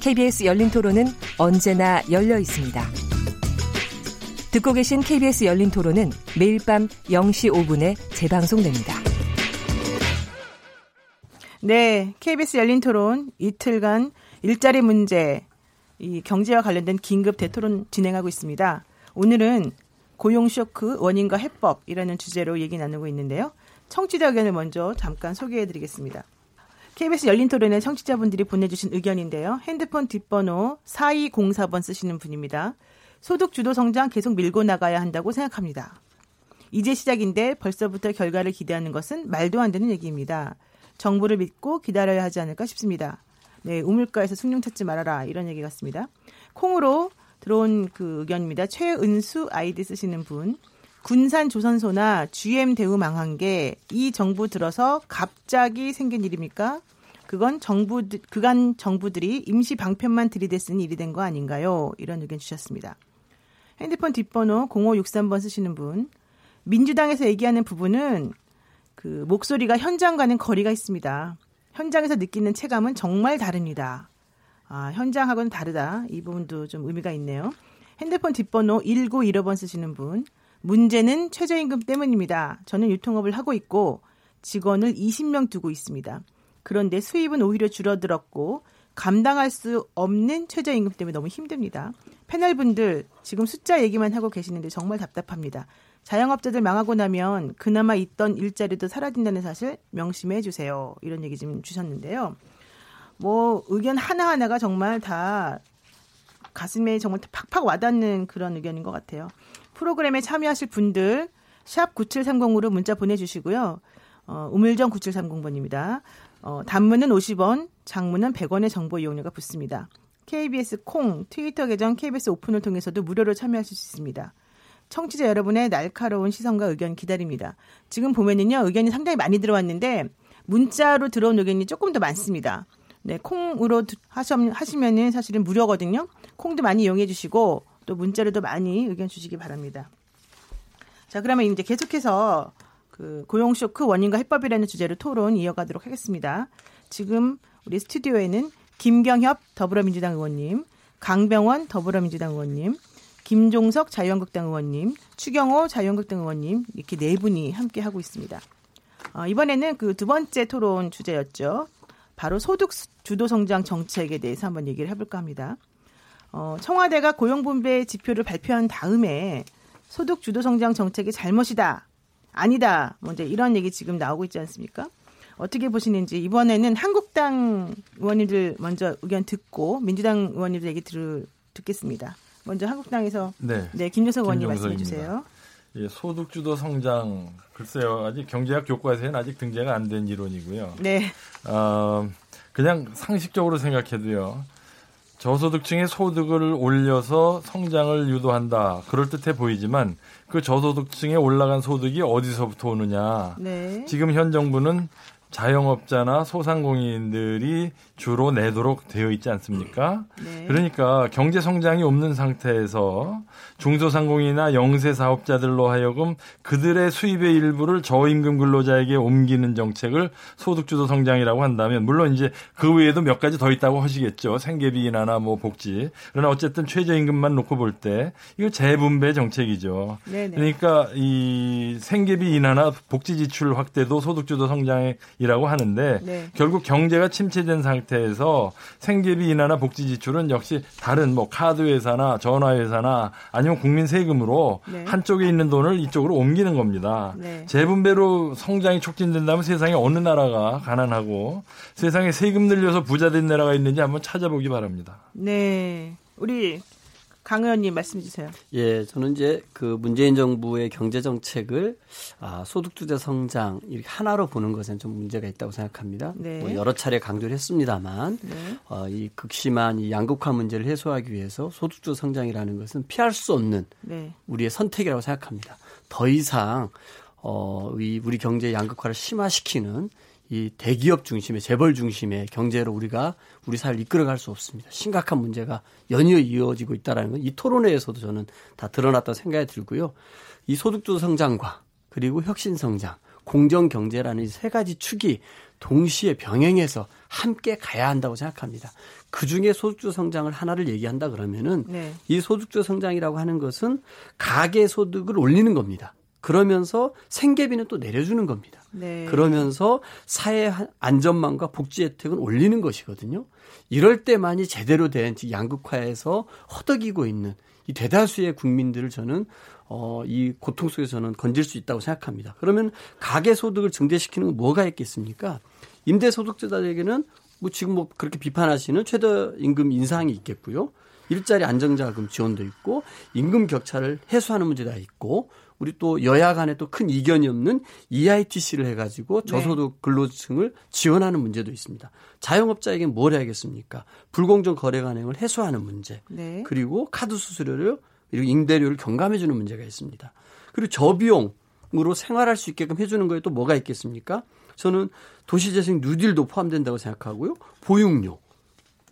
KBS 열린 토론은 언제나 열려 있습니다. 듣고 계신 KBS 열린 토론은 매일 밤 0시 5분에 재방송됩니다. 네, KBS 열린 토론 이틀간 일자리 문제, 이 경제와 관련된 긴급 대토론 진행하고 있습니다. 오늘은 고용 쇼크 원인과 해법이라는 주제로 얘기 나누고 있는데요. 청취자 의견을 먼저 잠깐 소개해 드리겠습니다. KBS 열린 토론에 청취자분들이 보내주신 의견인데요. 핸드폰 뒷번호 4204번 쓰시는 분입니다. 소득 주도 성장 계속 밀고 나가야 한다고 생각합니다. 이제 시작인데 벌써부터 결과를 기대하는 것은 말도 안 되는 얘기입니다. 정부를 믿고 기다려야 하지 않을까 싶습니다. 네, 우물가에서 숭늉 찾지 말아라 이런 얘기 같습니다. 콩으로 들어온 그 의견입니다. 최은수 아이디 쓰시는 분. 군산 조선소나 GM 대우 망한 게 이 정부 들어서 갑자기 생긴 일입니까? 그건 정부 그간 정부들이 임시 방편만 들이댔으니 일이 된 거 아닌가요? 이런 의견 주셨습니다. 핸드폰 뒷번호 0563번 쓰시는 분. 민주당에서 얘기하는 부분은 그 목소리가 현장과는 거리가 있습니다. 현장에서 느끼는 체감은 정말 다릅니다. 아, 현장하고는 다르다. 이 부분도 좀 의미가 있네요. 핸드폰 뒷번호 1915번 쓰시는 분. 문제는 최저임금 때문입니다. 저는 유통업을 하고 있고 직원을 20명 두고 있습니다. 그런데 수입은 오히려 줄어들었고 감당할 수 없는 최저임금 때문에 너무 힘듭니다. 패널분들 지금 숫자 얘기만 하고 계시는데 정말 답답합니다. 자영업자들 망하고 나면 그나마 있던 일자리도 사라진다는 사실 명심해 주세요. 이런 얘기 좀 주셨는데요. 뭐 의견 하나하나가 정말 다 가슴에 정말 팍팍 와닿는 그런 의견인 것 같아요. 프로그램에 참여하실 분들 샵 9730으로 문자 보내주시고요. 어, 우물정 9730번입니다. 어, 단문은 50원, 장문은 100원의 정보 이용료가 붙습니다. KBS 콩, 트위터 계정 KBS 오픈을 통해서도 무료로 참여하실 수 있습니다. 청취자 여러분의 날카로운 시선과 의견 기다립니다. 지금 보면은요, 의견이 상당히 많이 들어왔는데, 문자로 들어온 의견이 조금 더 많습니다. 네, 콩으로 하시면은 사실은 무료거든요. 콩도 많이 이용해 주시고, 또 문자로도 많이 의견 주시기 바랍니다. 자, 그러면 이제 계속해서 그 고용 쇼크 원인과 해법이라는 주제로 토론 이어가도록 하겠습니다. 지금 우리 스튜디오에는 김경협 더불어민주당 의원님, 강병원 더불어민주당 의원님, 김종석 자유한국당 의원님, 추경호 자유한국당 의원님 이렇게 네 분이 함께 하고 있습니다. 어, 이번에는 그 두 번째 토론 주제였죠. 바로 소득 주도 성장 정책에 대해서 한번 얘기를 해볼까 합니다. 어, 청와대가 고용분배 지표를 발표한 다음에 소득 주도 성장 정책이 잘못이다, 아니다, 먼저 뭐 이런 얘기 지금 나오고 있지 않습니까? 어떻게 보시는지 이번에는 한국당 의원님들 먼저 의견 듣고 민주당 의원님들 얘기 들, 듣겠습니다. 먼저 한국당에서 네, 네 김효석 의원님 말씀해 주세요. 예, 소득주도 성장 글쎄요 아직 경제학 교과서에는 아직 등재가 안 된 이론이고요. 네. 어, 그냥 상식적으로 생각해도요. 저소득층의 소득을 올려서 성장을 유도한다. 그럴듯해 보이지만 그 저소득층에 올라간 소득이 어디서부터 오느냐. 네. 지금 현 정부는 자영업자나 소상공인들이 주로 내도록 되어 있지 않습니까? 네. 그러니까 경제 성장이 없는 상태에서 중소상공인이나 영세 사업자들로 하여금 그들의 수입의 일부를 저임금 근로자에게 옮기는 정책을 소득주도 성장이라고 한다면 물론 이제 그 외에도 몇 가지 더 있다고 하시겠죠. 생계비 인하나 뭐 복지. 그러나 어쨌든 최저임금만 놓고 볼 때 이거 재분배 정책이죠. 네네. 그러니까 이 생계비 인하나 복지 지출 확대도 소득주도 성장이라고 하는데 네. 결국 경제가 침체된 상태에서 생계비 인하나 복지 지출은 역시 다른 뭐 카드 회사나 전화 회사나 아니면 아니면 국민 세금으로 네. 한쪽에 있는 돈을 이쪽으로 옮기는 겁니다. 네. 재분배로 성장이 촉진된다면 세상에 어느 나라가 가난하고 세상에 세금 늘려서 부자 된 나라가 있는지 한번 찾아보기 바랍니다. 네. 우리 강 의원님 말씀 주세요. 예, 저는 이제 그 문재인 정부의 경제 정책을 아, 소득주대 성장 이렇게 하나로 보는 것은 좀 문제가 있다고 생각합니다. 네. 뭐 여러 차례 강조를 했습니다만 네. 어, 이 극심한 이 양극화 문제를 해소하기 위해서 소득주 성장이라는 것은 피할 수 없는 네. 우리의 선택이라고 생각합니다. 더 이상 어, 이 우리 경제 양극화를 심화시키는 이 대기업 중심의 재벌 중심의 경제로 우리가 우리 사회를 이끌어갈 수 없습니다. 심각한 문제가 연이어 이어지고 있다라는 건 이 토론회에서도 저는 다 드러났다고 생각이 들고요. 이 소득주도 성장과 그리고 혁신 성장, 공정 경제라는 이세 가지 축이 동시에 병행해서 함께 가야 한다고 생각합니다. 그 중에 소득주 성장을 하나를 얘기한다 그러면은 네. 이 소득주 성장이라고 하는 것은 가계 소득을 올리는 겁니다. 그러면서 생계비는 또 내려주는 겁니다. 네. 그러면서 사회 안전망과 복지 혜택은 올리는 것이거든요. 이럴 때만이 제대로 된 양극화에서 허덕이고 있는 이 대다수의 국민들을 저는 어, 이 고통 속에서는 건질 수 있다고 생각합니다. 그러면 가계 소득을 증대시키는 건 뭐가 있겠습니까? 임대 소득자들에게는 뭐 지금 뭐 그렇게 비판하시는 최저 임금 인상이 있겠고요. 일자리 안정자금 지원도 있고 임금 격차를 해소하는 문제가 있고 우리 또 여야 간에 또 큰 이견이 없는 EITC를 해가지고 네. 저소득 근로층을 지원하는 문제도 있습니다. 자영업자에게 뭘 해야겠습니까? 불공정 거래 관행을 해소하는 문제. 네. 그리고 카드 수수료를 그리고 임대료를 경감해주는 문제가 있습니다. 그리고 저비용으로 생활할 수 있게끔 해주는 거에 또 뭐가 있겠습니까? 저는 도시재생 뉴딜도 포함된다고 생각하고요. 보육료.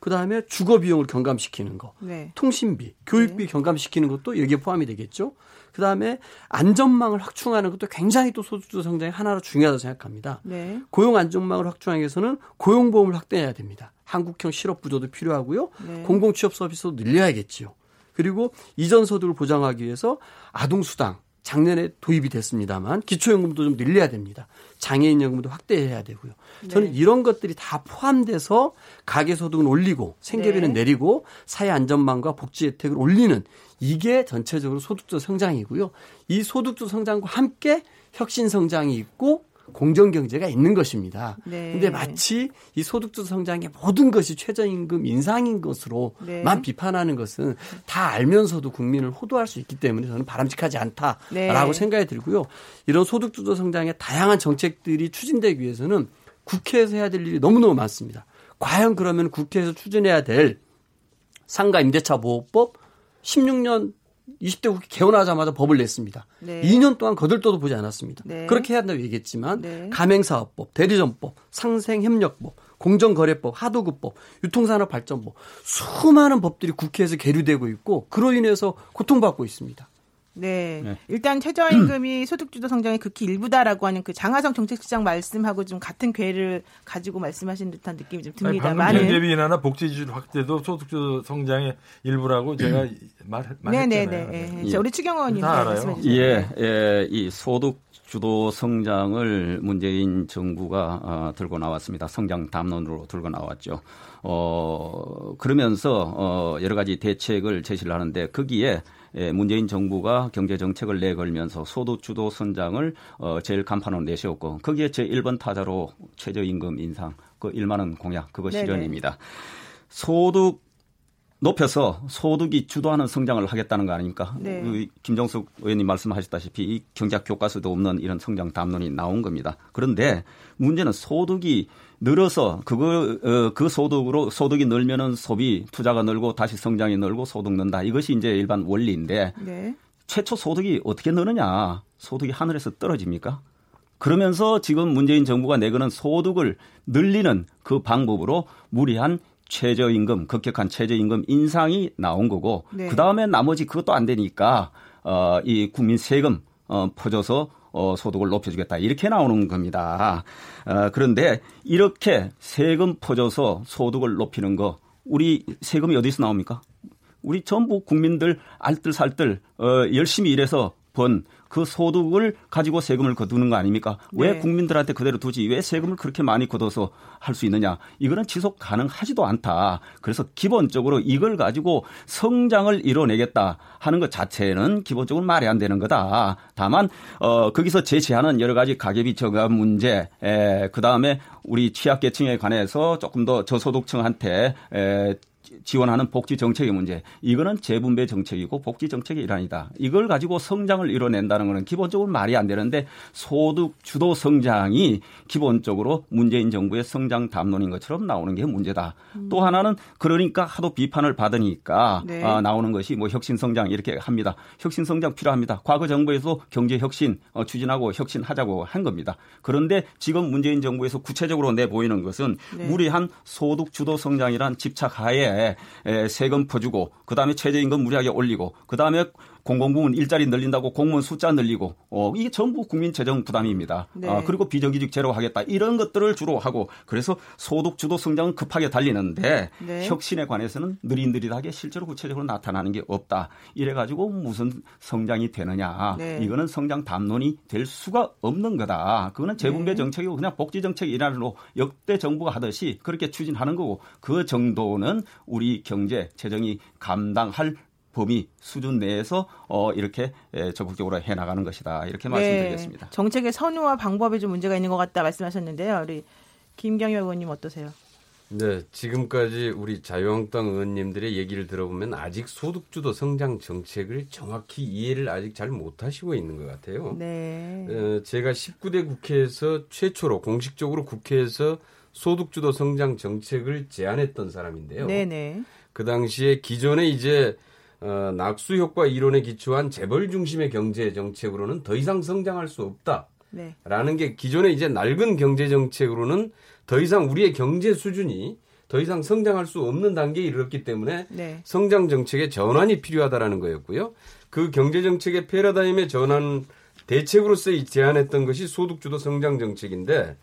그 다음에 주거 비용을 경감시키는 거, 네. 통신비, 교육비 네. 경감시키는 것도 여기에 포함이 되겠죠. 그 다음에 안전망을 확충하는 것도 굉장히 또 소득주 성장의 하나로 중요하다고 생각합니다. 네. 고용 안전망을 확충하기 위해서는 고용보험을 확대해야 됩니다. 한국형 실업부조도 필요하고요. 네. 공공취업 서비스도 늘려야겠지요. 그리고 이전 소득을 보장하기 위해서 아동수당, 작년에 도입이 됐습니다만 기초연금도 좀 늘려야 됩니다. 장애인연금도 확대해야 되고요. 저는 네. 이런 것들이 다 포함돼서 가계소득은 올리고 생계비는 네. 내리고 사회 안전망과 복지 혜택을 올리는 이게 전체적으로 소득주 성장이고요. 이 소득주 성장과 함께 혁신 성장이 있고 공정 경제가 있는 것입니다. 네. 근데 마치 이 소득주 성장의 모든 것이 최저임금 인상인 것으로만 네. 비판하는 것은 다 알면서도 국민을 호도할 수 있기 때문에 저는 바람직하지 않다라고 네. 생각이 들고요. 이런 소득주도 성장의 다양한 정책들이 추진되기 위해서는 국회에서 해야 될 일이 너무너무 많습니다. 과연 그러면 국회에서 추진해야 될 상가 임대차 보호법 16년 20대 국회 개원하자마자 법을 냈습니다. 네. 2년 동안 거들떠도 보지 않았습니다. 네. 그렇게 해야 한다고 얘기했지만 네. 가맹사업법, 대리점법, 상생협력법, 공정거래법, 하도급법, 유통산업 발전법 수많은 법들이 국회에서 계류되고 있고 그로 인해서 고통받고 있습니다. 네. 네. 일단 최저임금이 소득주도 성장의 극히 일부다라고 하는 그 장하성 정책시장 말씀하고 좀 같은 궤를 가지고 말씀하신 듯한 느낌이 좀 듭니다만. 경제비 인하나 복지지출 확대도 소득주도 성장의 일부라고 제가 말, 말했잖아요. 네네네. 네. 예. 우리 추경 의원님 말씀해 주세요. 예, 예, 이 소득 주도 성장을 문재인 정부가 어, 들고 나왔습니다. 성장 담론으로 들고 나왔죠. 어, 그러면서 어, 여러 가지 대책을 제시를 하는데 거기에 예, 문재인 정부가 경제 정책을 내걸면서 소득 주도 성장을 어 제일 간판으로 내세웠고 거기에 제 1번 타자로 최저임금 인상 그 1만 원 공약 그거 실현입니다. 소득 높여서 소득이 주도하는 성장을 하겠다는 거 아닙니까? 네. 그 김정숙 의원님 말씀하셨다시피 이 경제학 교과서도 없는 이런 성장 담론이 나온 겁니다. 그런데 문제는 소득이 늘어서 그거 어, 그 소득으로 소득이 늘면은 소비 투자가 늘고 다시 성장이 늘고 소득 는다 이것이 이제 일반 원리인데 네. 최초 소득이 어떻게 느느냐 소득이 하늘에서 떨어집니까? 그러면서 지금 문재인 정부가 내거는 소득을 늘리는 그 방법으로 무리한 최저임금, 급격한 최저임금 인상이 나온 거고, 네. 그 다음에 나머지 그것도 안 되니까, 어, 이 국민 세금, 어, 퍼져서 어, 소득을 높여주겠다. 이렇게 나오는 겁니다. 어, 그런데 이렇게 세금 퍼져서 소득을 높이는 거, 우리 세금이 어디서 나옵니까? 우리 전부 국민들 알뜰살뜰, 어, 열심히 일해서 번 그 소득을 가지고 세금을 거두는 거 아닙니까? 왜 네. 국민들한테 그대로 두지? 왜 세금을 그렇게 많이 걷어서 할 수 있느냐? 이거는 지속 가능하지도 않다. 그래서 기본적으로 이걸 가지고 성장을 이뤄내겠다 하는 것 자체는 기본적으로 말이 안 되는 거다. 다만 어 거기서 제시하는 여러 가지 가계비 저감 문제, 에, 그다음에 우리 취약계층에 관해서 조금 더 저소득층한테 에, 지원하는 복지 정책의 문제. 이거는 재분배 정책이고 복지 정책의 일환이다. 이걸 가지고 성장을 이뤄낸다는 것은 기본적으로 말이 안 되는데 소득 주도 성장이 기본적으로 문재인 정부의 성장 담론인 것처럼 나오는 게 문제다. 음. 또 하나는 그러니까 하도 비판을 받으니까 네. 아, 나오는 것이 뭐 혁신 성장 이렇게 합니다. 혁신 성장 필요합니다. 과거 정부에서 경제 혁신 어, 추진하고 혁신하자고 한 겁니다. 그런데 지금 문재인 정부에서 구체적으로 내 보이는 것은 네. 무리한 소득 주도 성장이란 집착하에 세금 퍼주고 그다음에 최저임금 무리하게 올리고 그다음에 공공부문 일자리 늘린다고 공무원 숫자 늘리고 어 이게 전부 국민 재정 부담입니다. 네. 아, 그리고 비정규직 제로 하겠다 이런 것들을 주로 하고 그래서 소득 주도 성장은 급하게 달리는데 네. 혁신에 관해서는 느릿느릿하게 실제로 구체적으로 나타나는 게 없다. 이래 가지고 무슨 성장이 되느냐? 네. 이거는 성장 담론이 될 수가 없는 거다. 그거는 재분배 네. 정책이고 그냥 복지 정책 일환으로 역대 정부가 하듯이 그렇게 추진하는 거고 그 정도는 우리 경제 재정이 감당할 범위 수준 내에서 어 이렇게 적극적으로 해 나가는 것이다 이렇게 네. 말씀드리겠습니다. 정책의 선우와 방법에 좀 문제가 있는 것 같다 말씀하셨는데요. 우리 김경희 의원님 어떠세요? 네, 지금까지 우리 자유한국당 의원님들의 얘기를 들어보면 아직 소득주도 성장 정책을 정확히 이해를 아직 잘 못하시고 있는 것 같아요. 네. 어, 제가 19대 국회에서 최초로 공식적으로 국회에서 소득주도 성장 정책을 제안했던 사람인데요. 네네. 네. 그 당시에 기존에 이제 어, 낙수 효과 이론에 기초한 재벌 중심의 경제 정책으로는 더 이상 성장할 수 없다. 네. 라는 게 기존의 이제 낡은 경제 정책으로는 더 이상 우리의 경제 수준이 더 이상 성장할 수 없는 단계에 이르렀기 때문에 네. 성장 정책의 전환이 필요하다라는 거였고요. 그 경제 정책의 패러다임의 전환 대책으로서 제안했던 것이 소득주도 성장 정책인데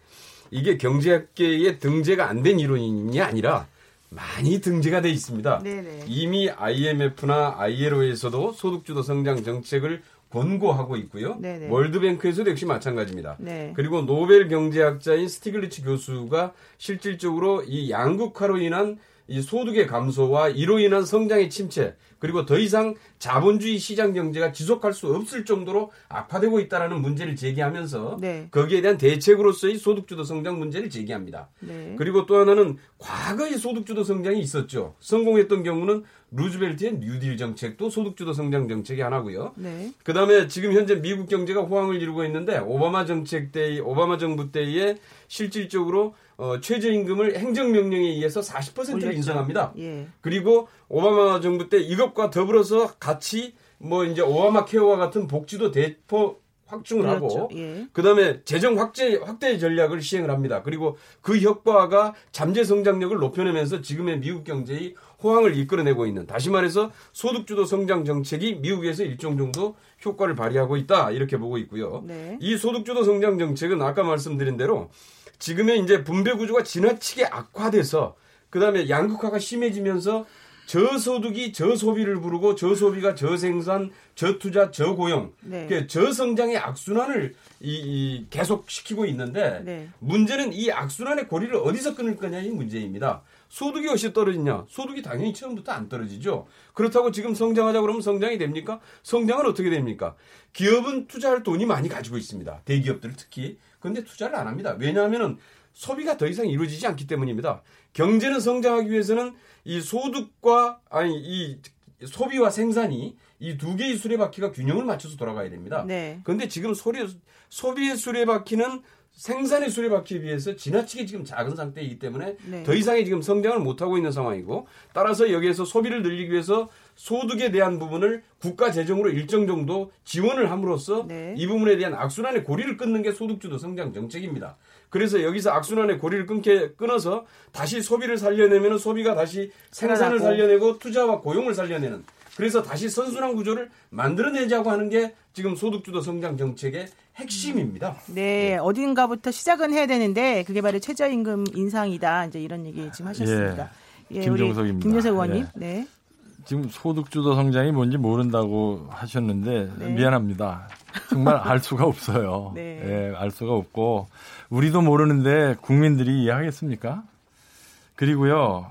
이게 경제학계에 등재가 안 된 이론이 아니라 많이 등재가 돼 있습니다. 네네. 이미 IMF나 ILO에서도 소득주도 성장 정책을 권고하고 있고요. 네네. World Bank에서도 역시 마찬가지입니다. 네. 그리고 노벨 경제학자인 스티글리츠 교수가 실질적으로 이 양극화로 인한 이 소득의 감소와 이로 인한 성장의 침체 그리고 더 이상 자본주의 시장 경제가 지속할 수 없을 정도로 악화되고 있다라는 문제를 제기하면서 네. 거기에 대한 대책으로서의 소득주도 성장 문제를 제기합니다. 네. 그리고 또 하나는 과거의 소득주도 성장이 있었죠. 성공했던 경우는 루즈벨트의 뉴딜 정책도 소득주도 성장 정책이 하나고요. 네. 그다음에 지금 현재 미국 경제가 호황을 이루고 있는데 오바마 정책 때 오바마 정부 때에 실질적으로 어, 최저임금을 행정명령에 의해서 40%를 인상합니다. 예. 그리고 오바마 정부 때 이것과 더불어서 같이 뭐 이제 오바마 케어와 같은 복지도 대폭 확충을 그렇죠. 하고 예. 그다음에 재정 확대 확대 전략을 시행을 합니다. 그리고 그 효과가 잠재 성장력을 높여내면서 지금의 미국 경제의 호황을 이끌어내고 있는 다시 말해서 소득주도 성장 정책이 미국에서 일정 정도 효과를 발휘하고 있다 이렇게 보고 있고요. 네. 이 소득주도 성장 정책은 아까 말씀드린 대로 지금의 이제 분배 구조가 지나치게 악화돼서 그다음에 양극화가 심해지면서 저소득이 저소비를 부르고 저소비가 저생산, 저투자, 저고용, 네. 그 저성장의 악순환을 이, 이 계속 시키고 있는데 네. 문제는 이 악순환의 고리를 어디서 끊을 거냐이 문제입니다. 소득이 어디서 떨어지냐? 소득이 당연히 처음부터 안 떨어지죠. 그렇다고 지금 성장하자 그러면 성장이 됩니까? 성장은 어떻게 됩니까? 기업은 투자할 돈이 많이 가지고 있습니다. 대기업들 특히. 그런데 투자를 안 합니다. 왜냐하면은 소비가 더 이상 이루어지지 않기 때문입니다. 경제는 성장하기 위해서는 이 소득과 아니 이 소비와 생산이 이 두 개의 수레바퀴가 균형을 맞춰서 돌아가야 됩니다. 네. 그런데 지금 소리, 소비의 수레바퀴는 생산의 수레바퀴에 비해서 지나치게 지금 작은 상태이기 때문에 네. 더 이상의 지금 성장을 못하고 있는 상황이고 따라서 여기에서 소비를 늘리기 위해서 소득에 대한 부분을 국가 재정으로 일정 정도 지원을 함으로써 네. 이 부분에 대한 악순환의 고리를 끊는 게 소득주도 성장 정책입니다. 그래서 여기서 악순환의 고리를 끊게 끊어서 다시 소비를 살려내면 소비가 다시 생산을 살려내고 투자와 고용을 살려내는 그래서 다시 선순환 구조를 만들어내자고 하는 게 지금 소득주도 성장 정책의 핵심입니다. 네, 네, 어딘가부터 시작은 해야 되는데 그게 바로 최저임금 인상이다. 이제 이런 얘기 지금 하셨습니다. 예, 예 김종석입니다. 김종석 의원님. 예. 네. 지금 소득주도 성장이 뭔지 모른다고 하셨는데 네. 미안합니다. 정말 알 수가 없어요. 네. 예, 알 수가 없고 우리도 모르는데 국민들이 이해하겠습니까? 그리고요.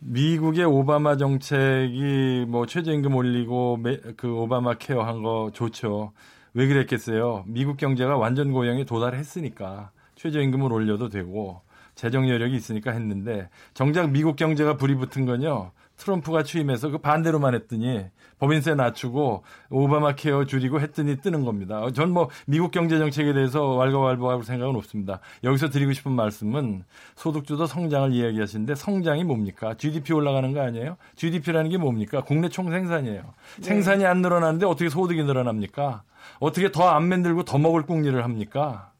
미국의 오바마 정책이 뭐 최저임금 올리고 그 오바마 케어 한 거 좋죠. 왜 그랬겠어요? 미국 경제가 완전 고용에 도달했으니까 최저임금을 올려도 되고 재정 여력이 있으니까 했는데 정작 미국 경제가 불이 붙은 건요. 트럼프가 취임해서 그 반대로만 했더니 법인세 낮추고 오바마 케어 줄이고 했더니 뜨는 겁니다. 전 뭐 미국 경제 정책에 대해서 왈가왈부할 생각은 없습니다. 여기서 드리고 싶은 말씀은 소득주도 성장을 이야기하시는데 성장이 뭡니까? GDP 올라가는 거 아니에요? GDP라는 게 뭡니까? 국내 총생산이에요. 네. 생산이 안 늘어나는데 어떻게 소득이 늘어납니까? 어떻게 더 안 만들고 더 먹을 궁리를 합니까?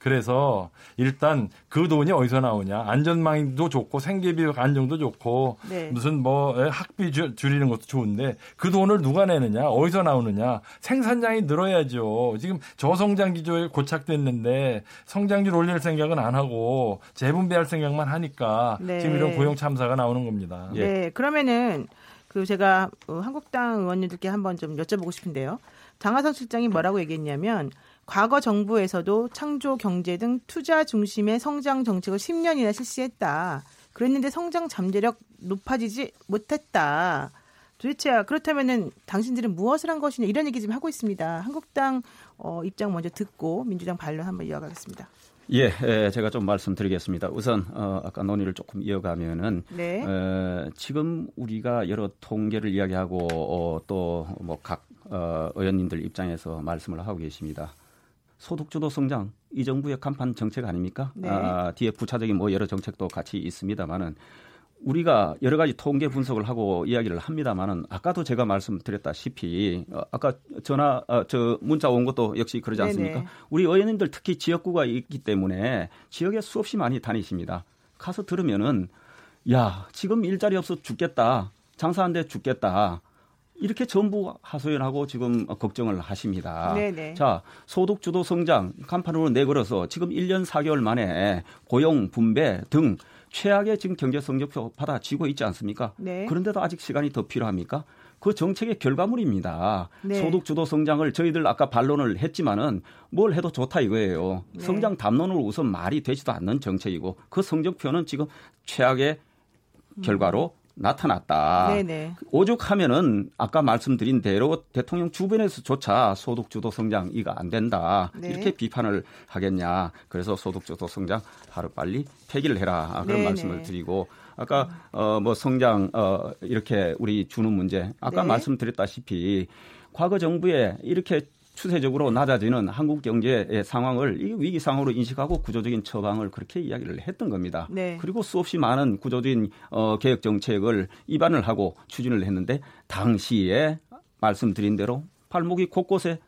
그래서 일단 그 돈이 어디서 나오냐. 안전망도 좋고 생계비 안정도 좋고 네. 무슨 뭐 학비 줄, 줄이는 것도 좋은데 그 돈을 누가 내느냐. 어디서 나오느냐. 생산량이 늘어야죠. 지금 저성장 기조에 고착됐는데 성장률 올릴 생각은 안 하고 재분배할 생각만 하니까 네. 지금 이런 고용 참사가 나오는 겁니다. 네. 예. 그러면은 그 제가 어, 한국당 의원님들께 한번 좀 여쭤보고 싶은데요. 장하성 실장이 뭐라고 얘기했냐면 과거 정부에서도 창조 경제 등 투자 중심의 성장 정책을 10년이나 실시했다. 그랬는데 성장 잠재력 높아지지 못했다. 도대체 그렇다면은 당신들은 무엇을 한 것이냐 이런 얘기 좀 하고 있습니다. 한국당 어, 입장 먼저 듣고 민주당 반론 한번 이어가겠습니다. 예, 예, 제가 좀 말씀드리겠습니다. 우선 어, 아까 논의를 조금 이어가면은 네. 어, 지금 우리가 여러 통계를 이야기하고 어, 또뭐 각 어, 의원님들 입장에서 말씀을 하고 계십니다. 소득주도 성장 이 정부의 간판 정책 아닙니까? 네. 아, 뒤에 부차적인 뭐 여러 정책도 같이 있습니다만은 우리가 여러 가지 통계 분석을 하고 이야기를 합니다만은 아까도 제가 말씀드렸다시피 어, 아까 전화 어, 저 문자 온 것도 역시 그러지 않습니까? 네네. 우리 의원님들 특히 지역구가 있기 때문에 지역에 수없이 많이 다니십니다. 가서 들으면은 야 지금 일자리 없어 죽겠다 장사한데 죽겠다 이렇게 전부 하소연하고 지금 걱정을 하십니다. 네네. 자, 소득주도 성장 간판으로 내걸어서 지금 1년 4개월 만에 고용 분배 등 최악의 지금 경제 성적표 받아지고 있지 않습니까? 네. 그런데도 아직 시간이 더 필요합니까? 그 정책의 결과물입니다. 네. 소득 주도 성장을 저희들 아까 반론을 했지만은 뭘 해도 좋다 이거예요. 네. 성장 담론으로 우선 말이 되지도 않는 정책이고 그 성적표는 지금 최악의 결과로 나타났다. 네네. 오죽하면은 아까 말씀드린 대로 대통령 주변에서조차 소득주도 성장 이가 안 된다. 네. 이렇게 비판을 하겠냐. 그래서 소득주도 성장 하루 빨리 폐기를 해라. 그런 네네. 말씀을 드리고 아까 어 뭐 성장 어 이렇게 우리 주는 문제 아까 네. 말씀드렸다시피 과거 정부에 이렇게 추세적으로 낮아지는 한국 경제의 상황을 이 위기 상황으로 인식하고 구조적인 처방을 그렇게 이야기를 했던 겁니다. 네. 그리고 수없이 많은 구조적인 어, 개혁 정책을 입안을 하고 추진을 했는데 당시에 말씀드린 대로 발목이 곳곳에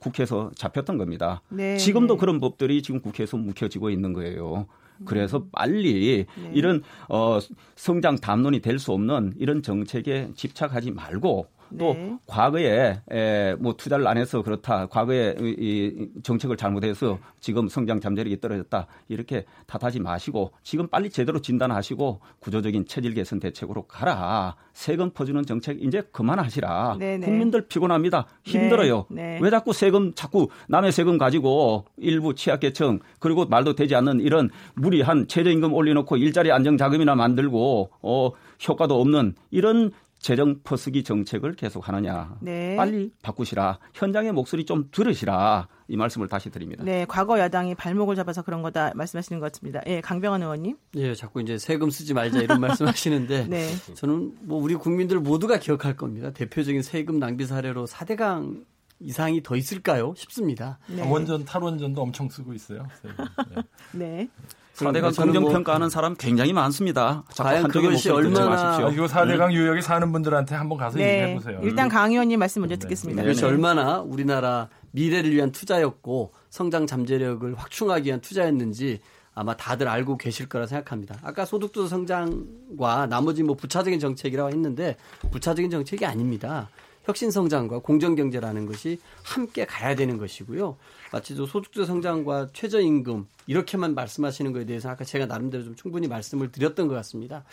국회에서 잡혔던 겁니다. 네. 지금도 그런 법들이 지금 국회에서 묵혀지고 있는 거예요. 그래서 음. 빨리 네. 이런 어 성장 담론이 될 수 없는 이런 정책에 집착하지 말고 또 네. 과거에 에, 뭐 투자를 안 해서 그렇다. 과거에 이, 이 정책을 잘못해서 지금 성장 잠재력이 떨어졌다. 이렇게 탓하지 마시고 지금 빨리 제대로 진단하시고 구조적인 체질 개선 대책으로 가라. 세금 퍼주는 정책 이제 그만하시라. 네네. 네. 국민들 피곤합니다. 힘들어요. 네. 네. 왜 자꾸 세금 자꾸 남의 세금 가지고 일부 취약계층 그리고 말도 되지 않는 이런 무리한 최저임금 올려놓고 일자리 안정 자금이나 만들고 어 효과도 없는 이런 재정 퍼스기 정책을 계속 하느냐. 네. 빨리 바꾸시라. 현장의 목소리 좀 들으시라. 이 말씀을 다시 드립니다. 네, 과거 야당이 발목을 잡아서 그런 거다 말씀하시는 것 같습니다. 예, 강병환 의원님. 예, 자꾸 이제 세금 쓰지 말자 이런 말씀하시는데 네. 저는 뭐 우리 국민들 모두가 기억할 겁니다. 대표적인 세금 낭비 사례로 4대강 이상이 더 있을까요? 싶습니다. 네. 원전 탈원전도 엄청 쓰고 있어요. 네. 네. 사대강 긍정평가하는 뭐 사람 굉장히 많습니다. 과연 그것이 얼마나 이거 사대강 유역에 사는 분들한테 한번 가서 네. 얘기해 보세요. 일단 강 의원님 말씀 먼저 네. 듣겠습니다. 그것이 얼마나 우리나라 미래를 위한 투자였고 성장 잠재력을 확충하기 위한 투자였는지 아마 다들 알고 계실 거라 생각합니다. 아까 소득도 성장과 나머지 뭐 부차적인 정책이라고 했는데 부차적인 정책이 아닙니다. 혁신 성장과 공정 경제라는 것이 함께 가야 되는 것이고요. 마치 소득주 성장과 최저임금 이렇게만 말씀하시는 것에 대해서 아까 제가 나름대로 좀 충분히 말씀을 드렸던 것 같습니다.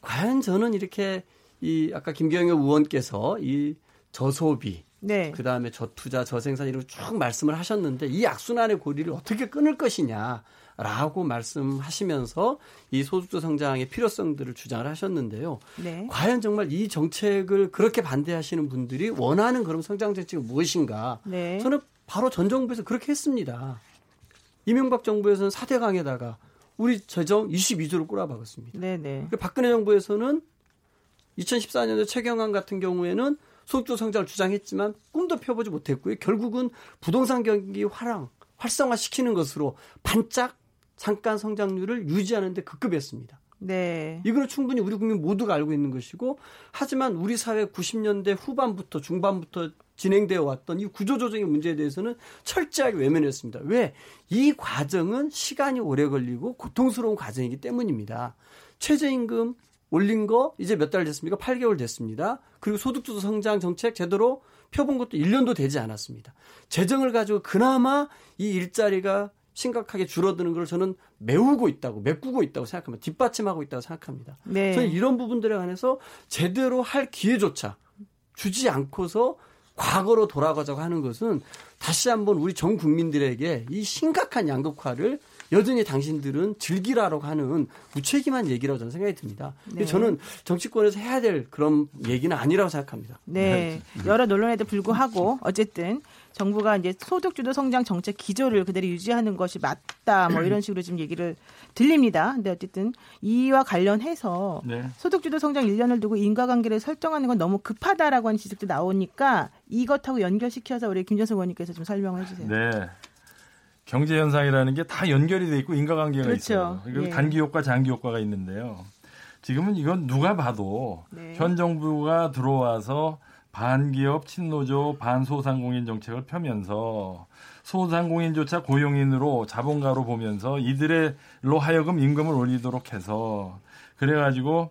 과연 저는 이렇게 이 아까 김경엽 의원께서 이 저소비 네. 그 다음에 저투자 저생산 이런 쭉 말씀을 하셨는데 이 악순환의 고리를 어떻게 끊을 것이냐 라고 말씀하시면서 이 소득주 성장의 필요성들을 주장을 하셨는데요. 네. 과연 정말 이 정책을 그렇게 반대하시는 분들이 원하는 그런 성장 정책이 무엇인가? 네. 저는 바로 전 정부에서 그렇게 했습니다. 이명박 정부에서는 4대 강에다가 우리 재정 22조를 꼬라박았습니다. 네네. 그러니까 박근혜 정부에서는 2014년도 최경환 같은 경우에는 소득주 성장을 주장했지만 꿈도 펴보지 못했고요. 결국은 부동산 경기 화랑 활성화시키는 것으로 반짝 잠깐 성장률을 유지하는 데 급급했습니다. 네. 이거는 충분히 우리 국민 모두가 알고 있는 것이고 하지만 우리 사회 90년대 후반부터 중반부터 진행되어 왔던 이 구조조정의 문제에 대해서는 철저하게 외면했습니다. 왜? 이 과정은 시간이 오래 걸리고 고통스러운 과정이기 때문입니다. 최저임금 올린 거 이제 몇 달 됐습니까? 8개월 됐습니다. 그리고 소득주도 성장 정책 제대로 펴본 것도 1년도 되지 않았습니다. 재정을 가지고 그나마 이 일자리가 심각하게 줄어드는 걸 저는 메우고 있다고 메꾸고 있다고 생각합니다. 뒷받침하고 있다고 생각합니다. 네. 저는 이런 부분들에 관해서 제대로 할 기회조차 주지 않고서 과거로 돌아가자고 하는 것은 다시 한번 우리 전 국민들에게 이 심각한 양극화를 여전히 당신들은 즐기라고 하는 무책임한 얘기라고 저는 생각이 듭니다. 네. 저는 정치권에서 해야 될 그런 얘기는 아니라고 생각합니다. 네. 여러 논란에도 불구하고 어쨌든 정부가 이제 소득주도 성장 정책 기조를 그대로 유지하는 것이 맞다 뭐 이런 식으로 지금 얘기를 들립니다. 근데 어쨌든 이와 관련해서 네. 소득주도 성장 1년을 두고 인과관계를 설정하는 건 너무 급하다라고 하는 지적도 나오니까 이것하고 연결시켜서 우리 김전석 의원님께서 좀 설명을 해주세요. 네. 경제 현상이라는 게 다 연결이 돼 있고 인과관계가 그렇죠. 있어요. 그리고 예. 단기 효과, 장기 효과가 있는데요. 지금은 이건 누가 봐도 네. 현 정부가 들어와서 반기업 친노조 반소상공인 정책을 펴면서 소상공인조차 고용인으로 자본가로 보면서 이들의로 하여금 임금을 올리도록 해서 그래가지고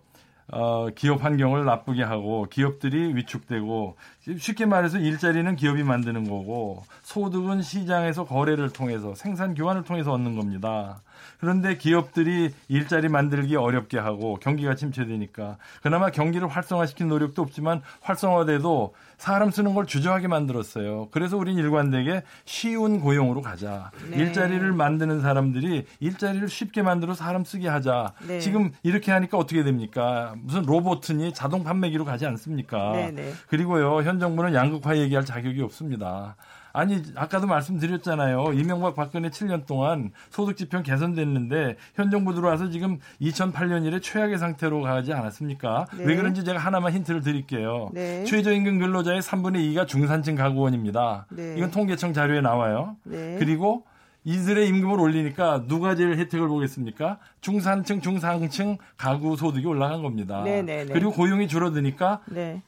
어, 기업 환경을 나쁘게 하고 기업들이 위축되고 쉽게 말해서 일자리는 기업이 만드는 거고 소득은 시장에서 거래를 통해서 생산 교환을 통해서 얻는 겁니다. 그런데 기업들이 일자리 만들기 어렵게 하고 경기가 침체되니까 그나마 경기를 활성화시킨 노력도 없지만 활성화돼도 사람 쓰는 걸 주저하게 만들었어요. 그래서 우린 일관되게 쉬운 고용으로 가자. 네. 일자리를 만드는 사람들이 일자리를 쉽게 만들어 사람 쓰게 하자. 네. 지금 이렇게 하니까 어떻게 됩니까? 무슨 로봇이 자동 판매기로 가지 않습니까? 네, 네. 그리고요, 현 정부는 양극화 얘기할 자격이 없습니다. 아니 아까도 말씀드렸잖아요. 이명박 박근혜 7년 동안 소득 지표 개선됐는데 현 정부 들어와서 지금 2008년 이래 최악의 상태로 가지 않았습니까? 네. 왜 그런지 제가 하나만 힌트를 드릴게요. 네. 최저임금 근로자의 3분의 2가 중산층 가구원입니다. 네. 이건 통계청 자료에 나와요. 네. 그리고 이들의 임금을 올리니까 누가 제일 혜택을 보겠습니까? 중산층, 중상층 가구 소득이 올라간 겁니다. 네네네. 네, 네. 그리고 고용이 줄어드니까 네.